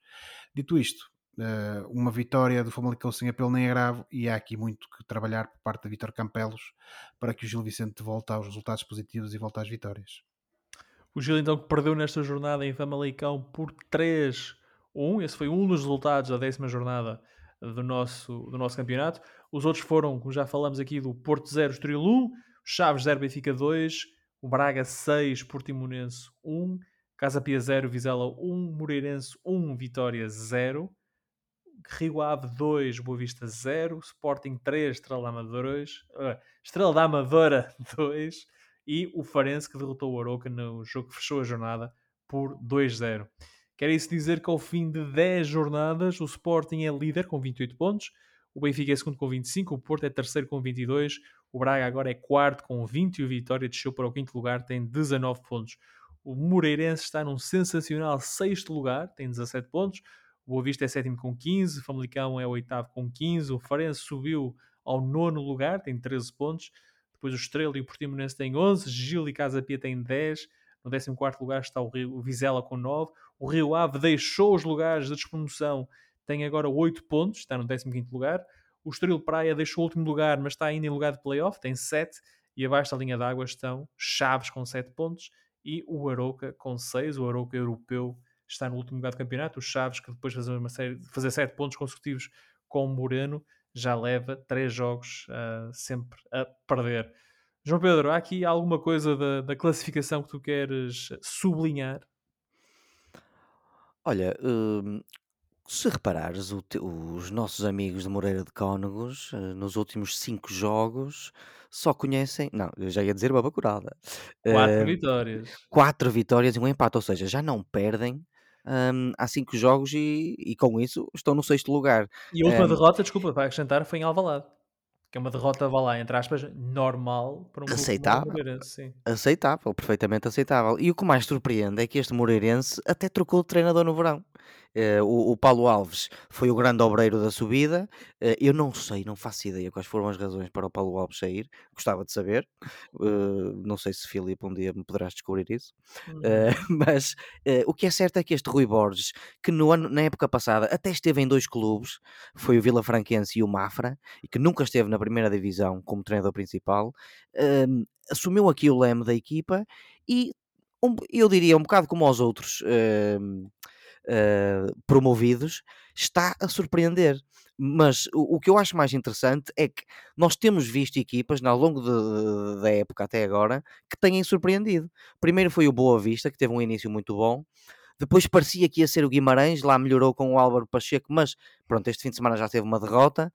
Dito isto, eh, uma vitória do Famalicão sem apelo nem agravo e há aqui muito que trabalhar por parte da Vitor Campelos para que o Gil Vicente volte aos resultados positivos e volte às vitórias. O Gil então que perdeu nesta jornada em Famalicão por 3-1, esse foi um dos resultados da décima jornada do nosso, do nosso campeonato. Os outros foram, como já falamos aqui, do Porto 0, Estoril 1, Chaves 0, Benfica 2, o Braga 6, Portimonense 1, Casa Pia 0, Vizela 1, Moreirense 1, Vitória 0, Rio Ave 2, Boa Vista 0, Sporting 3, Estrela da Amadora 2, uh, Estrela da Amadora 2 e o Farense que derrotou o Aroca no jogo que fechou a jornada por 2-0. Quer isso dizer que ao fim de 10 jornadas o Sporting é líder com 28 pontos, o Benfica é segundo com 25, o Porto é terceiro com 22, o Braga agora é quarto com 20 e o Vitória desceu para o quinto lugar, tem 19 pontos. O Moreirense está num sensacional sexto lugar, tem 17 pontos. O Boa Vista é sétimo com 15, o Famalicão é oitavo com 15, o Farense subiu ao nono lugar, tem 13 pontos. Depois o Estrela e o Portimonense têm 11, Gil e Casa Pia têm 10, no 14 lugar está o, Rio, o Vizela com 9. O Rio Ave deixou os lugares de despromoção, tem agora 8 pontos, está no 15 lugar. O Estoril Praia deixou o último lugar, mas está ainda em lugar de playoff, tem 7. E abaixo da linha d'água estão Chaves com 7 pontos e o Arouca com 6. O Arouca europeu está no último lugar do campeonato. O Chaves, que depois de fazer, fazer 7 pontos consecutivos com o Moreno, já leva 3 jogos uh, sempre a perder. João Pedro, há aqui alguma coisa da, da classificação que tu queres sublinhar? Olha, hum, se reparares, te- os nossos amigos de Moreira de Cónegos, eh, nos últimos cinco jogos, só conhecem. Não, eu já ia dizer uma bacurada. Quatro eh, vitórias. quatro vitórias e um empate, ou seja, já não perdem hum, há cinco jogos e, e com isso estão no sexto lugar. E a última derrota, desculpa, vai acrescentar, foi em Alvalade que é uma derrota, vá lá, entre aspas, normal para um aceitável. Moreirense, aceitável, perfeitamente aceitável. E o que mais surpreende é que este Moreirense até trocou de treinador no verão. Uh, o, o, Paulo Alves foi o grande obreiro da subida. Uh, eu não sei, não faço ideia quais foram as razões para o Paulo Alves sair. Gostava de saber. Uh, não sei se Filipe um dia me poderás descobrir isso. Uhum. mas o que é certo é que este Rui Borges, que no ano, na época passada até esteve em dois clubes, foi o Vila Franquense e o Mafra, e que nunca esteve na primeira divisão como treinador principal, assumiu aqui o leme da equipa e um, eu diria um bocado como aos outros uh, promovidos, está a surpreender. Mas o, o, que eu acho mais interessante é que nós temos visto equipas ao longo de, de, da época até agora que têm surpreendido. Primeiro foi o Boa Vista, que teve um início muito bom. Depois parecia que ia ser o Guimarães, lá melhorou com o Álvaro Pacheco, mas pronto, este fim de semana já teve uma derrota.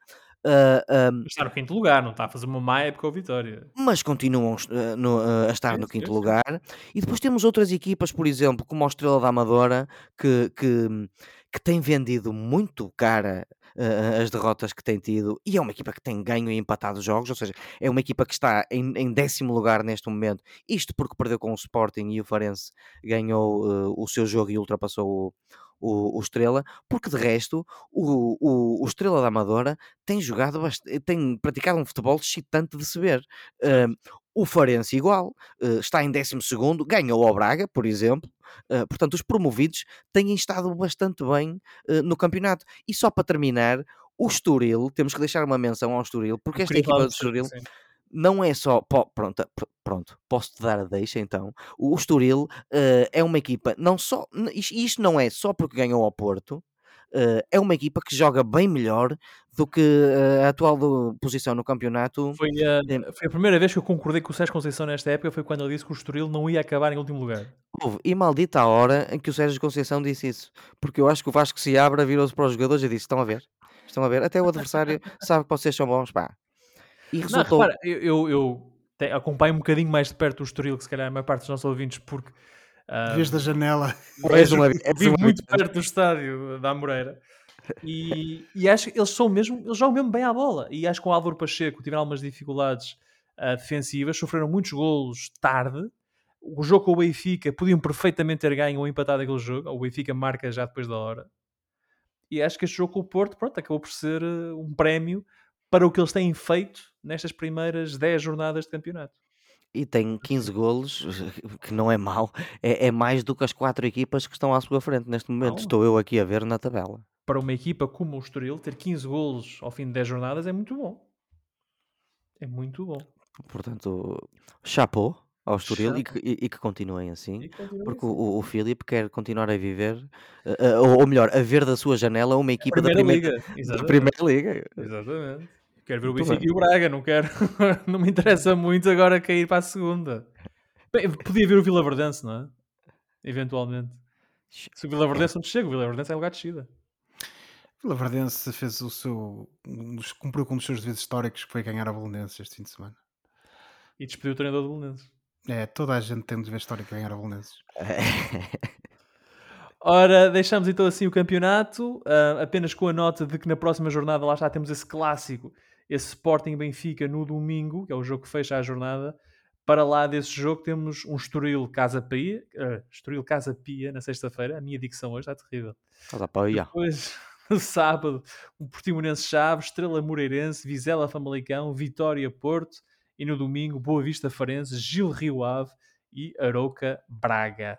Uh, um, está no quinto lugar, não está a fazer uma má época ou vitória. Mas continuam uh, no, uh, a estar no quinto lugar. E depois temos outras equipas, por exemplo, como a Estrela da Amadora, que, que, que tem vendido muito cara uh, as derrotas que tem tido e é uma equipa que tem ganho e empatado jogos, ou seja, é uma equipa que está em, em décimo lugar neste momento, isto porque perdeu com o Sporting e o Farense ganhou uh, o seu jogo e ultrapassou o, o, o, Estrela, porque de resto o, o, o, Estrela da Amadora tem jogado, tem praticado um futebol excitante de se ver. Uh, o Farense igual, uh, está em 12 segundo, ganhou ao Braga, por exemplo. Uh, portanto, os promovidos têm estado bastante bem uh, no campeonato. E só para terminar, o Estoril, temos que deixar uma menção ao Estoril, porque esta equipa do Estoril sim. não é só. Pronto, pronto, posso-te dar a deixa então. O Estoril é uma equipa, não só. Isto não é só porque ganhou ao Porto, uh, é uma equipa que joga bem melhor do que uh, a atual do, posição no campeonato. Foi a, foi a, primeira vez que eu concordei com o Sérgio Conceição nesta época, foi quando ele disse que o Estoril não ia acabar em último lugar. E maldita a hora em que o Sérgio Conceição disse isso, porque eu acho que o Vasco se abre, virou-se para os jogadores e disse: Estão a ver? Estão a ver? Até o adversário sabe que vocês são bons, pá. E resultou. Não, repara, eu, eu, eu acompanho um bocadinho mais de perto o Estoril que se calhar a maior parte dos nossos ouvintes, porque Uh, Vês da janela. És uma, vivo muito perto do estádio da Amoreira. E, e acho que eles são mesmo, eles jogam mesmo bem à bola. E acho que o Álvaro Pacheco tiveram algumas dificuldades uh, defensivas, sofreram muitos golos tarde. O jogo com o Benfica podiam perfeitamente ter ganho ou empatado aquele jogo. O Benfica marca já depois da hora. E acho que este jogo com o Porto, pronto, acabou por ser uh, um prémio para o que eles têm feito nestas primeiras 10 jornadas de campeonato e tem 15 golos, que não é mau, é, é, mais do que as quatro equipas que estão à sua frente neste momento. Não. Estou eu aqui a ver na tabela. Para uma equipa como o Estoril, ter 15 golos ao fim de 10 jornadas é muito bom. É muito bom. Portanto, chapou ao Estoril e que, e, e que, continuem assim, e porque assim. O, o Filipe quer continuar a viver, uh, uh, ou melhor, a ver da sua janela uma equipa da primeira, liga. da primeira liga. Exatamente. Quero ver o Benfica e o Braga, não quero. não me interessa muito agora cair para a segunda. Bem, podia ver o Vila Verdense, não é? Eventualmente. Se o Vila Verdense não chega, o Vila Verdense é lugar de descida. Vila Verdense fez o seu. cumpriu com um dos seus devidos históricos que foi ganhar a Belenenses este fim de semana. E despediu o treinador do Belenenses. É, toda a gente tem um dever histórico de ganhar a Belenenses. Ora, deixamos então assim o campeonato, uh, apenas com a nota de que na próxima jornada lá já temos esse clássico esse Sporting Benfica no domingo, que é o jogo que fecha a jornada. Para lá desse jogo temos um Estoril Casa Pia, uh, Estoril Casa Pia na sexta-feira. A minha dicção hoje está terrível. Casa Pia. Depois, no sábado, um Portimonense Chaves, Estrela Moreirense, Vizela Famalicão, Vitória Porto e no domingo Boa Vista Farense, Gil Rio Ave e Arouca Braga.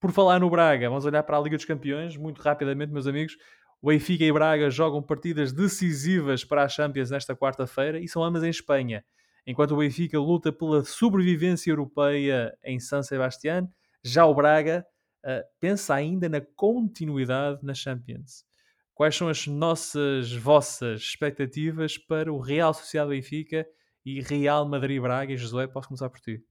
Por falar no Braga, vamos olhar para a Liga dos Campeões, muito rapidamente, meus amigos. O Benfica e Braga jogam partidas decisivas para a Champions nesta quarta-feira e são ambas em Espanha. Enquanto o Benfica luta pela sobrevivência europeia em San Sebastián, já o Braga uh, pensa ainda na continuidade na Champions. Quais são as nossas, vossas expectativas para o Real Sociedade Benfica e Real Madrid Braga? E Josué, posso começar por ti.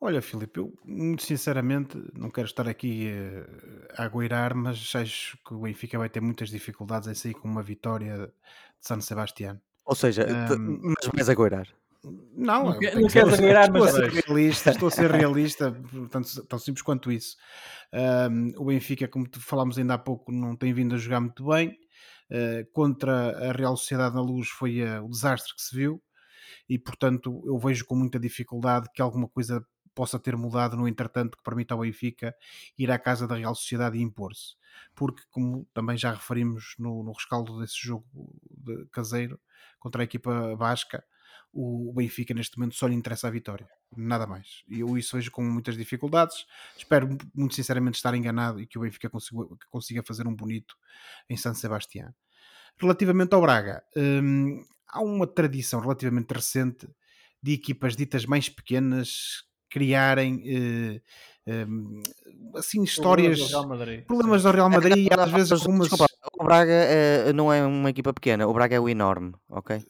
Olha, Filipe, eu muito sinceramente não quero estar aqui uh, a agoirar, mas acho que o Benfica vai ter muitas dificuldades em sair com uma vitória de San Sebastián. Ou seja, um, mas vais agoirar. Não, não, não quero agoirar, mas estou a ser realista, estou a ser realista, portanto, tão simples quanto isso. Um, o Benfica, como falámos ainda há pouco, não tem vindo a jogar muito bem. Uh, contra a Real Sociedade na Luz foi uh, o desastre que se viu e portanto eu vejo com muita dificuldade que alguma coisa possa ter mudado no entretanto que permita ao Benfica ir à casa da Real Sociedade e impor-se. Porque, como também já referimos no, no rescaldo desse jogo de caseiro contra a equipa basca, o Benfica neste momento só lhe interessa a vitória, nada mais. E eu isso vejo com muitas dificuldades. Espero muito sinceramente estar enganado e que o Benfica consiga, consiga fazer um bonito em San Sebastián. Relativamente ao Braga, hum, há uma tradição relativamente recente de equipas ditas mais pequenas criarem eh, ehm, assim histórias problemas do Real Madrid, problemas do Real Madrid e às vezes algumas... Desculpa, o Braga é, não é uma equipa pequena, o Braga é o enorme, ok?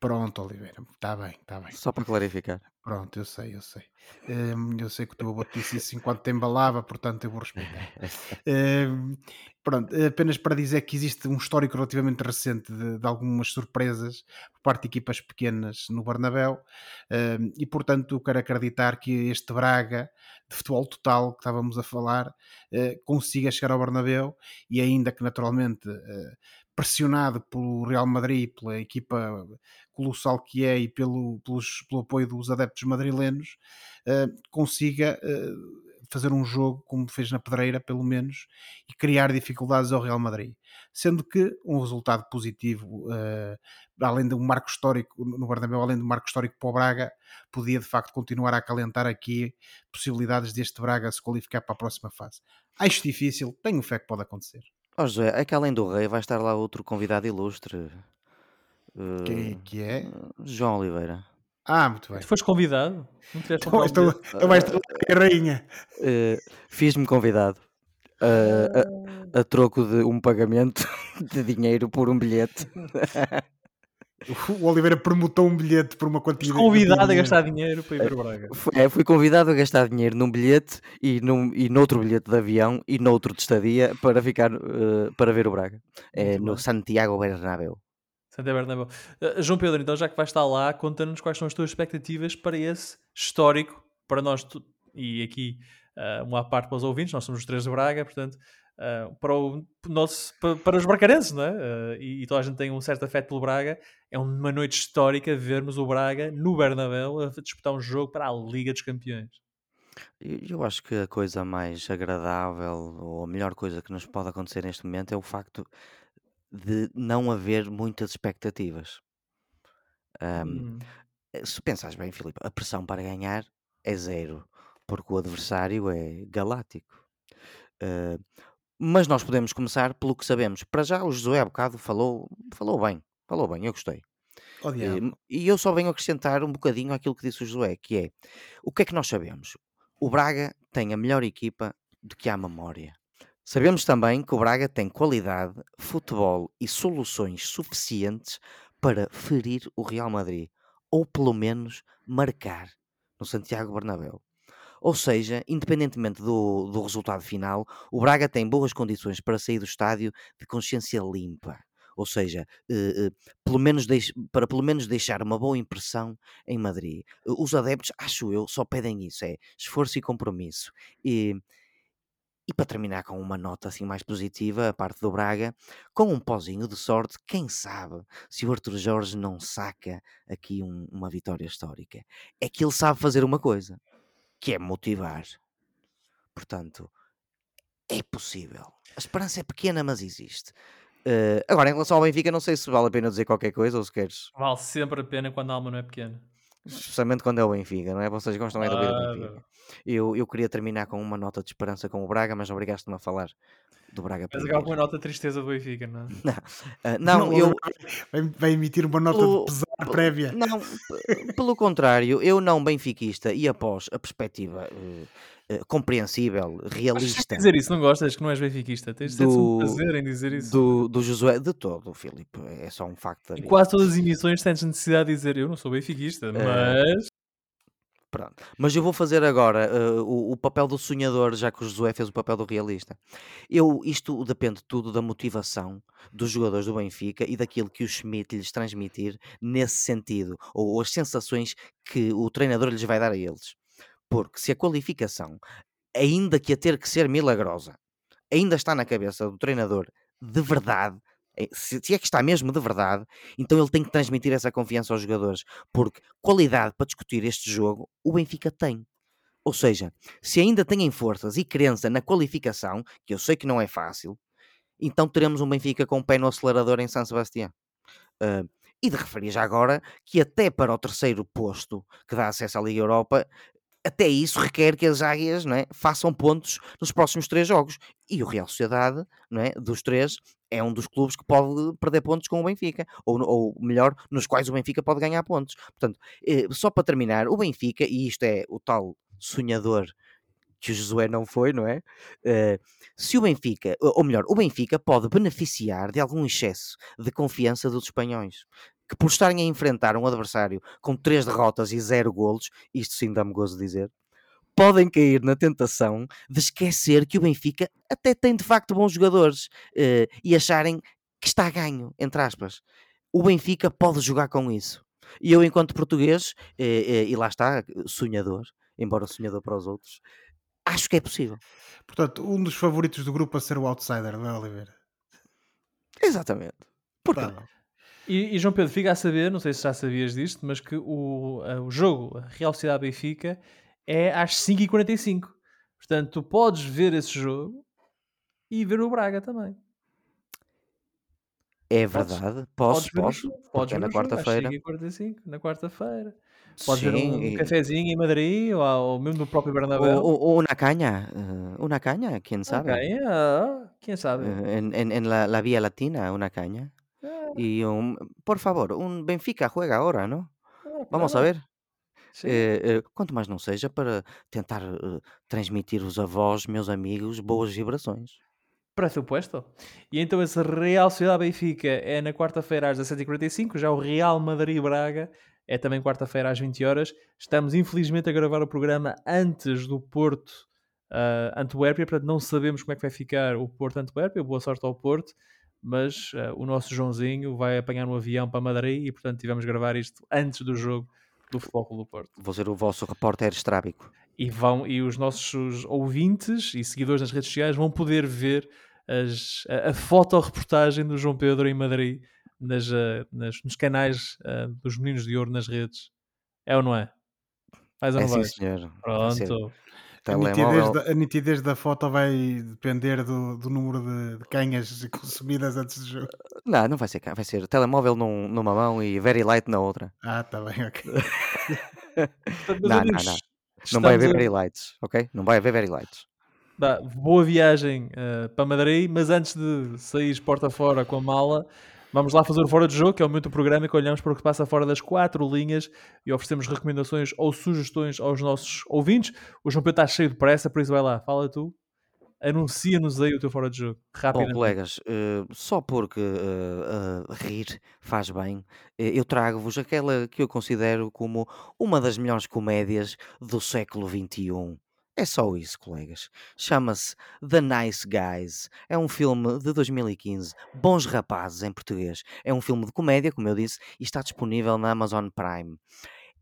Pronto, Oliveira, está bem, está bem. Só para clarificar. Pronto, eu sei, eu sei. Um, eu sei que o teu avô disse isso enquanto te embalava, portanto eu vou respeitar. um, pronto, apenas para dizer que existe um histórico relativamente recente de, de algumas surpresas por parte de equipas pequenas no Bernabéu um, e portanto quero acreditar que este Braga de futebol total que estávamos a falar uh, consiga chegar ao Bernabéu e ainda que naturalmente uh, pressionado pelo Real Madrid, pela equipa colossal que é e pelo, pelos, pelo apoio dos adeptos madrilenos, uh, consiga uh, fazer um jogo como fez na Pedreira, pelo menos, e criar dificuldades ao Real Madrid. Sendo que um resultado positivo, uh, além de um marco histórico no Bernabéu, além de um marco histórico para o Braga, podia de facto continuar a acalentar aqui possibilidades deste Braga se qualificar para a próxima fase. Acho difícil, tenho fé que pode acontecer. Ó oh, José, é que além do Rei vai estar lá outro convidado ilustre. Uh, Quem é que é? João Oliveira. Ah, muito bem. Tu foste convidado? Não tiveste então, estou, estou, mais a rainha. Uh, Fiz-me convidado. Uh, a, a, troco de um pagamento de dinheiro por um bilhete. O Oliveira permutou um bilhete por uma quantidade. Convidado a gastar dinheiro para ir para Braga. É, fui convidado a gastar dinheiro num bilhete e, num, e noutro bilhete de avião e noutro de estadia para ficar uh, para ver o Braga. É, no Santiago Bernabéu. Santiago Bernabéu. Uh, João Pedro, então já que vais estar lá, conta-nos quais são as tuas expectativas para esse histórico, para nós, tu, e aqui uh, uma parte para os ouvintes, nós somos os três de Braga, portanto, uh, para, o nosso, para, para os bracarenses, não é? Uh, e, e, toda a gente tem um certo afeto pelo Braga. É uma noite histórica vermos o Braga no Bernabéu a disputar um jogo para a Liga dos Campeões. Eu acho que a coisa mais agradável ou a melhor coisa que nos pode acontecer neste momento é o facto de não haver muitas expectativas. Um, hum. Se pensares bem, Filipe, a pressão para ganhar é zero, porque o adversário é galáctico. Uh, mas nós podemos começar pelo que sabemos. Para já, o Josué há bocado falou, falou bem, falou bem, eu gostei. Oh, e, e eu só venho acrescentar um bocadinho aquilo que disse o Josué, que é o que é que nós sabemos? O Braga tem a melhor equipa de que há memória. Sabemos também que o Braga tem qualidade, futebol e soluções suficientes para ferir o Real Madrid, ou pelo menos marcar no Santiago Bernabéu. Ou seja, independentemente do, do resultado final, o Braga tem boas condições para sair do estádio de consciência limpa. Ou seja, eh, eh, pelo menos para pelo menos deixar uma boa impressão em Madrid. Os adeptos, acho eu, só pedem isso: é esforço e compromisso. E, e para terminar com uma nota assim mais positiva, a parte do Braga, com um pozinho de sorte, quem sabe se o Arthur Jorge não saca aqui um, uma vitória histórica. É que ele sabe fazer uma coisa, que é motivar. Portanto, é possível. A esperança é pequena, mas existe. Uh, agora, em relação ao Benfica, não sei se vale a pena dizer qualquer coisa ou se queres. Vale sempre a pena quando a alma não é pequena. Especialmente quando é o Benfica, não é? Vocês gostam é do Benfica. Eu, eu queria terminar com uma nota de esperança com o Braga, mas obrigaste-me a falar do Braga. Mas agora uma nota de tristeza do Benfica, não é? Não, uh, não, eu... Vai, emitir uma nota o... de pesar prévia. Não, pelo contrário, eu não benfiquista e após a perspectiva... Uh, Uh, compreensível, realista. Dizer isso, não gostas que não és benfiquista? Tens de um prazer em dizer isso. Do, do Josué, de todo, Filipe, é só um facto. Em quase todas as emissões tens necessidade de dizer eu não sou benfiquista, uh, mas Pronto. Mas eu vou fazer agora uh, o, o, papel do sonhador, já que o Josué fez o papel do realista. Eu, isto depende tudo da motivação dos jogadores do Benfica e daquilo que o Schmidt lhes transmitir nesse sentido, ou, ou as sensações que o treinador lhes vai dar a eles. Porque se a qualificação, ainda que a ter que ser milagrosa, ainda está na cabeça do treinador de verdade, eh, se, é que está mesmo de verdade, então ele tem que transmitir essa confiança aos jogadores, porque qualidade para discutir este jogo o Benfica tem. Ou seja, se ainda têm forças e crença na qualificação, que eu sei que não é fácil, então teremos um Benfica com o pé no acelerador em São Sebastião. Uh, e de referir já agora que até para o terceiro posto que dá acesso à Liga Europa, até isso requer que as águias não é, façam pontos nos próximos três jogos. E o Real Sociedade, não é, dos três, é um dos clubes que pode perder pontos com o Benfica, ou, ou melhor, nos quais o Benfica pode ganhar pontos. Portanto, eh, só para terminar, o Benfica, e isto é o tal sonhador que o Josué não foi, não é? Uh, se o Benfica, ou melhor, o Benfica pode beneficiar de algum excesso de confiança dos espanhóis que por estarem a enfrentar um adversário com três derrotas e zero golos, isto sim dá-me gozo dizer, podem cair na tentação de esquecer que o Benfica até tem de facto bons jogadores uh, e acharem que está a ganho, entre aspas. O Benfica pode jogar com isso. E eu, enquanto português, uh, uh, e lá está, sonhador, embora sonhador para os outros, acho que é possível. Portanto, um dos favoritos do grupo a ser o outsider, não é, Oliveira? Exatamente. Porque não? E, e, João Pedro, fica a saber, não sei se já sabias disto, mas que o, o jogo a Real Sociedade Benfica é às 5h45. Portanto, tu podes ver esse jogo e ver o Braga também. É Podes- verdade, posso, podes ver posso, jogo, porque podes é ver na quarta-feira. 5h45, na quarta-feira. Podes ver Sim, um e- cafezinho em Madrid ou, ou mesmo no próprio Bernabéu. o, o, o Nacaña, eh, una caña, quién sabe. Ok, ah, quem sabe? Eh, en, en, en la, la Vía Latina, una caña. Y un, por favor, un Benfica juega ahora, ¿no? ah, Vamos a claro. ver. Sim. Eh, eh, quanto mais não seja para tentar eh, transmitir-vos a vós, meus amigos, boas vibrações. Pressuposto. E então esse Real Sociedade Benfica é na quarta-feira às 17h45, já o Real Madrid Braga é também quarta-feira às 20 horas. Estamos infelizmente a gravar o programa antes do Porto uh, Antuérpia, portanto não sabemos como é que vai ficar o Porto Antuérpia. Boa sorte ao Porto, mas uh, o nosso Joãozinho vai apanhar um avião para Madrid e portanto tivemos gravar isto antes do jogo do Futebol Clube do Porto. Vou ser o vosso repórter estrábico. E, vão, e os nossos ouvintes e seguidores nas redes sociais vão poder ver as, a, a fotoreportagem do João Pedro em Madrid nas, uh, nas, nos canais uh, dos Meninos de Ouro nas redes. É ou não é? Faz ou É sim, senhor. Ser Pronto. A nitidez, da, a nitidez da foto vai depender do, do número de, de canhas consumidas antes do jogo. Não, não vai ser. Vai ser telemóvel num- numa mão e very light na outra. Ah, tá bem, ok. Portanto, Não, não, amigos, não. Não vai haver a- very lights, ok? Não vai haver very lights. Dá, boa viagem uh, para Madrid, mas antes de sair porta fora com a mala, vamos lá fazer o Fora de Jogo, que é o momento do programa em que olhamos para o que passa fora das quatro linhas e oferecemos recomendações ou sugestões aos nossos ouvintes. O João Pedro está cheio de pressa, por isso vai lá, fala tu, anuncia-nos aí o teu Fora de Jogo, Bom, rapidamente. colegas, eh, só porque eh, eh, rir faz bem, eu trago-vos aquela que eu considero como uma das melhores comédias do século XXI. É só isso, colegas. Chama-se The Nice Guys. É um filme de 2015. Bons Rapazes em português. É um filme de comédia, como eu disse, e está disponível na Amazon Prime.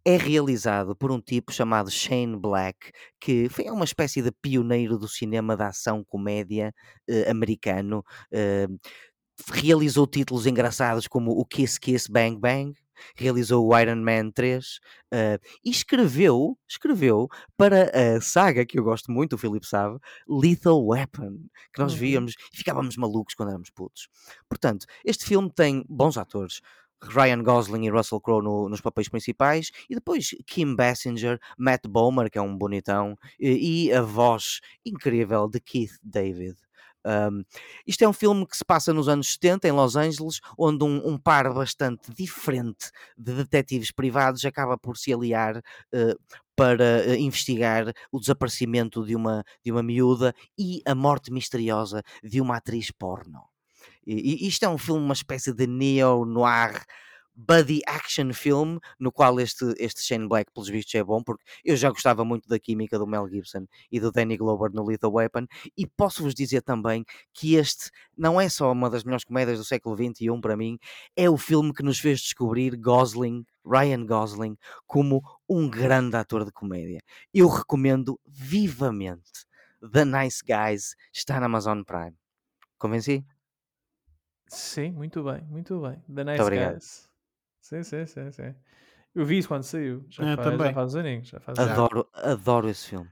É realizado por um tipo chamado Shane Black, que foi uma espécie de pioneiro do cinema de ação comédia eh, americano. Eh, realizou títulos engraçados como o Kiss Kiss Bang Bang, realizou o Iron Man 3 eh, e escreveu, escreveu para a saga que eu gosto muito, o Filipe sabe, Lethal Weapon, que nós Uhum. víamos e ficávamos malucos quando éramos putos. Portanto, este filme tem bons atores. Ryan Gosling e Russell Crowe no- nos papéis principais e depois Kim Basinger, Matt Bomer, que é um bonitão, e, e a voz incrível de Keith David. Um, isto é um filme que se passa nos anos 70 em Los Angeles, onde um, um par bastante diferente de detetives privados acaba por se aliar eh, para eh, investigar o desaparecimento de uma, de uma miúda e a morte misteriosa de uma atriz porno. E, e isto é um filme, uma espécie de neo-noir buddy action film, no qual este, este Shane Black, pelos vistos, é bom, porque eu já gostava muito da química do Mel Gibson e do Danny Glover no Lethal Weapon, e posso-vos dizer também que este não é só uma das melhores comédias do século XXI para mim, é o filme que nos fez descobrir Gosling, Ryan Gosling, como um grande ator de comédia. Eu recomendo vivamente The Nice Guys, está na Amazon Prime. Convenci? Sim, muito bem, muito bem. The Nice obrigado. Guys. Sim, sim, sim, sim. Eu vi isso quando saiu. Já, Eu faz, já também. faz uns aninhos. Já faz uns aninhos. Adoro, adoro esse filme.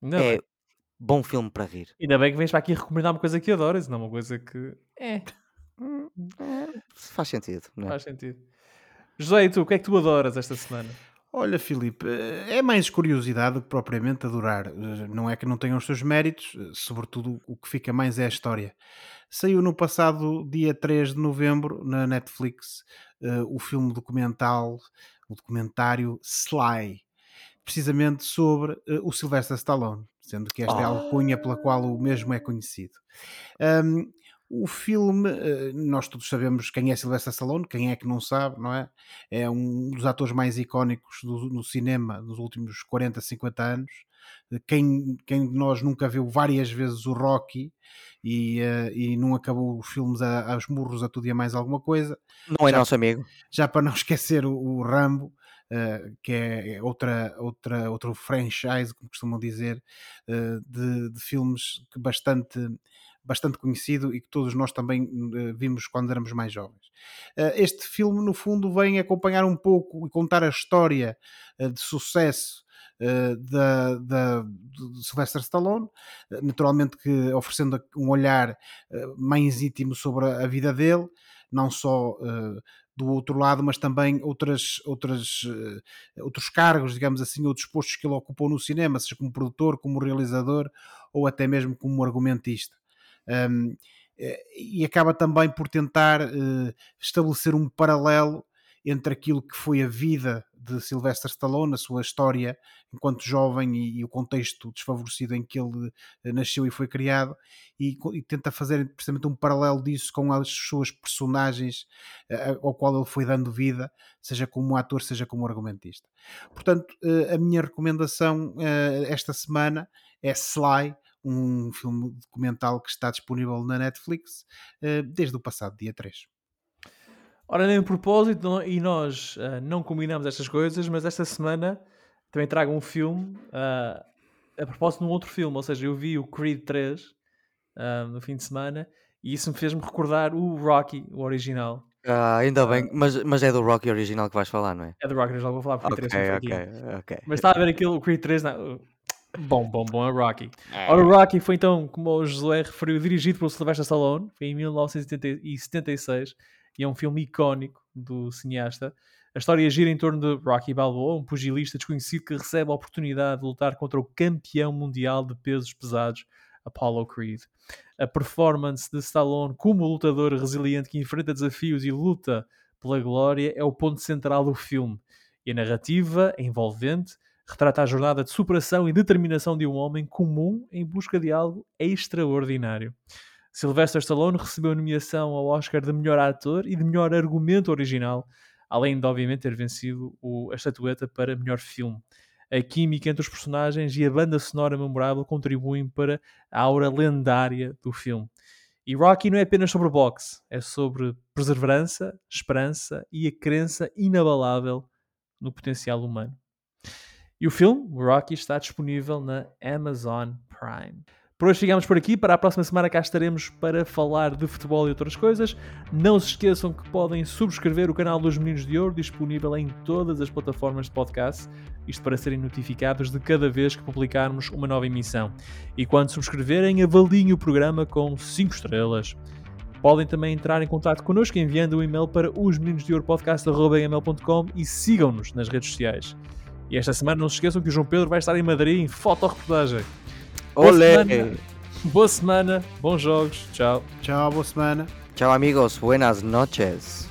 Ainda, é bem. bom filme para rir. Ainda bem que vens para aqui recomendar uma coisa que adoras, não uma coisa que é, Faz sentido, não é? faz sentido. José, e tu, o que é que tu adoras esta semana? Olha, Filipe, eh, é mais curiosidade do que propriamente adorar. Eh, Não é que não tenham os seus méritos, eh, sobretudo o que fica mais é a história. Saiu no passado dia 3 de novembro na Netflix o filme documental, o documentário Sly, precisamente sobre o Sylvester Stallone, sendo que esta é a Oh. alcunha pela qual o mesmo é conhecido. Ahm, o filme, eh, nós todos sabemos quem é Sylvester Stallone, quem é que não sabe, não é? É um dos atores mais icónicos do, no cinema nos últimos 40, 50 anos. Quem, quem de nós nunca viu várias vezes o Rocky e, eh, e não acabou os filmes a, aos murros a tudo e a mais alguma coisa, Não é Já- nosso amigo. já para não esquecer o, o Rambo, eh, que é outra, outra, outro franchise, como costumam dizer, eh, de, de filmes que bastante, bastante conhecido e que todos nós também uh, vimos quando éramos mais jovens. Uh, este filme, no fundo, vem acompanhar um pouco e contar a história uh, de sucesso da, da, de Sylvester Stallone, naturalmente que oferecendo um olhar mais íntimo sobre a, vida dele, não só do outro lado, mas também outras, outras, outros cargos, digamos assim, outros postos que ele ocupou no cinema, seja como produtor, como realizador ou até mesmo como argumentista. Um, e acaba também por tentar uh, estabelecer um paralelo entre aquilo que foi a vida de Sylvester Stallone, a sua história enquanto jovem e, e o contexto desfavorecido em que ele eh, nasceu e foi criado, e, e, tenta fazer precisamente um paralelo disso com as suas personagens uh, ao qual ele foi dando vida, seja como ator, seja como argumentista. Portanto, uh, a minha recomendação esta semana é Sly, um filme documental que está disponível na Netflix desde o passado dia 3. Ora, nem a propósito, e nós uh, não combinamos estas coisas, mas esta semana também trago um filme uh, a propósito de um outro filme. Ou seja, eu vi o Creed 3 uh, ah, no fim de semana e isso me fez-me recordar o Rocky, o original. Ah, ainda bem, mas, mas é do Rocky original que vais falar, não é? É do Rocky original que vou falar porque okay, 3 okay, ok, Mas estava a ver aquilo, o Creed 3, não, Bom, bom, bom, é Rocky. É. Ora, Rocky foi então, como o Josué referiu, dirigido pelo Sylvester Stallone, foi em 1976 e é um filme icónico do cineasta. A história gira em torno de Rocky Balboa, um pugilista desconhecido que recebe a oportunidade de lutar contra o campeão mundial de pesos pesados, Apollo Creed. A performance de Stallone como lutador resiliente que enfrenta desafios e luta pela glória é o ponto central do filme. E a narrativa é envolvente, retrata a jornada de superação e determinação de um homem comum em busca de algo extraordinário. Sylvester Stallone recebeu a nomeação ao Oscar de melhor ator e de melhor argumento original, além de, obviamente, ter vencido o, a estatueta para melhor filme. A química entre os personagens e a banda sonora memorável contribuem para a aura lendária do filme. E Rocky não é apenas sobre boxe, é sobre perseverança, esperança e a crença inabalável no potencial humano. E o filme, Rocky, está disponível na Amazon Prime. Por hoje ficamos por aqui. Para a próxima semana cá estaremos para falar de futebol e outras coisas. Não se esqueçam que podem subscrever o canal dos Meninos de Ouro, disponível em todas as plataformas de podcast. Isto para serem notificados de cada vez que publicarmos uma nova emissão. E quando subscreverem, avaliem o programa com 5 estrelas. Podem também entrar em contato connosco enviando um e-mail para osmeninosdeouropodcast.com e sigam-nos nas redes sociais. E esta semana não se esqueçam que o João Pedro vai estar em Madrid em fotoreportagem. Olé! Boa semana, boa semana, bons jogos, tchau. Tchau, boa semana. Tchau amigos, buenas noches.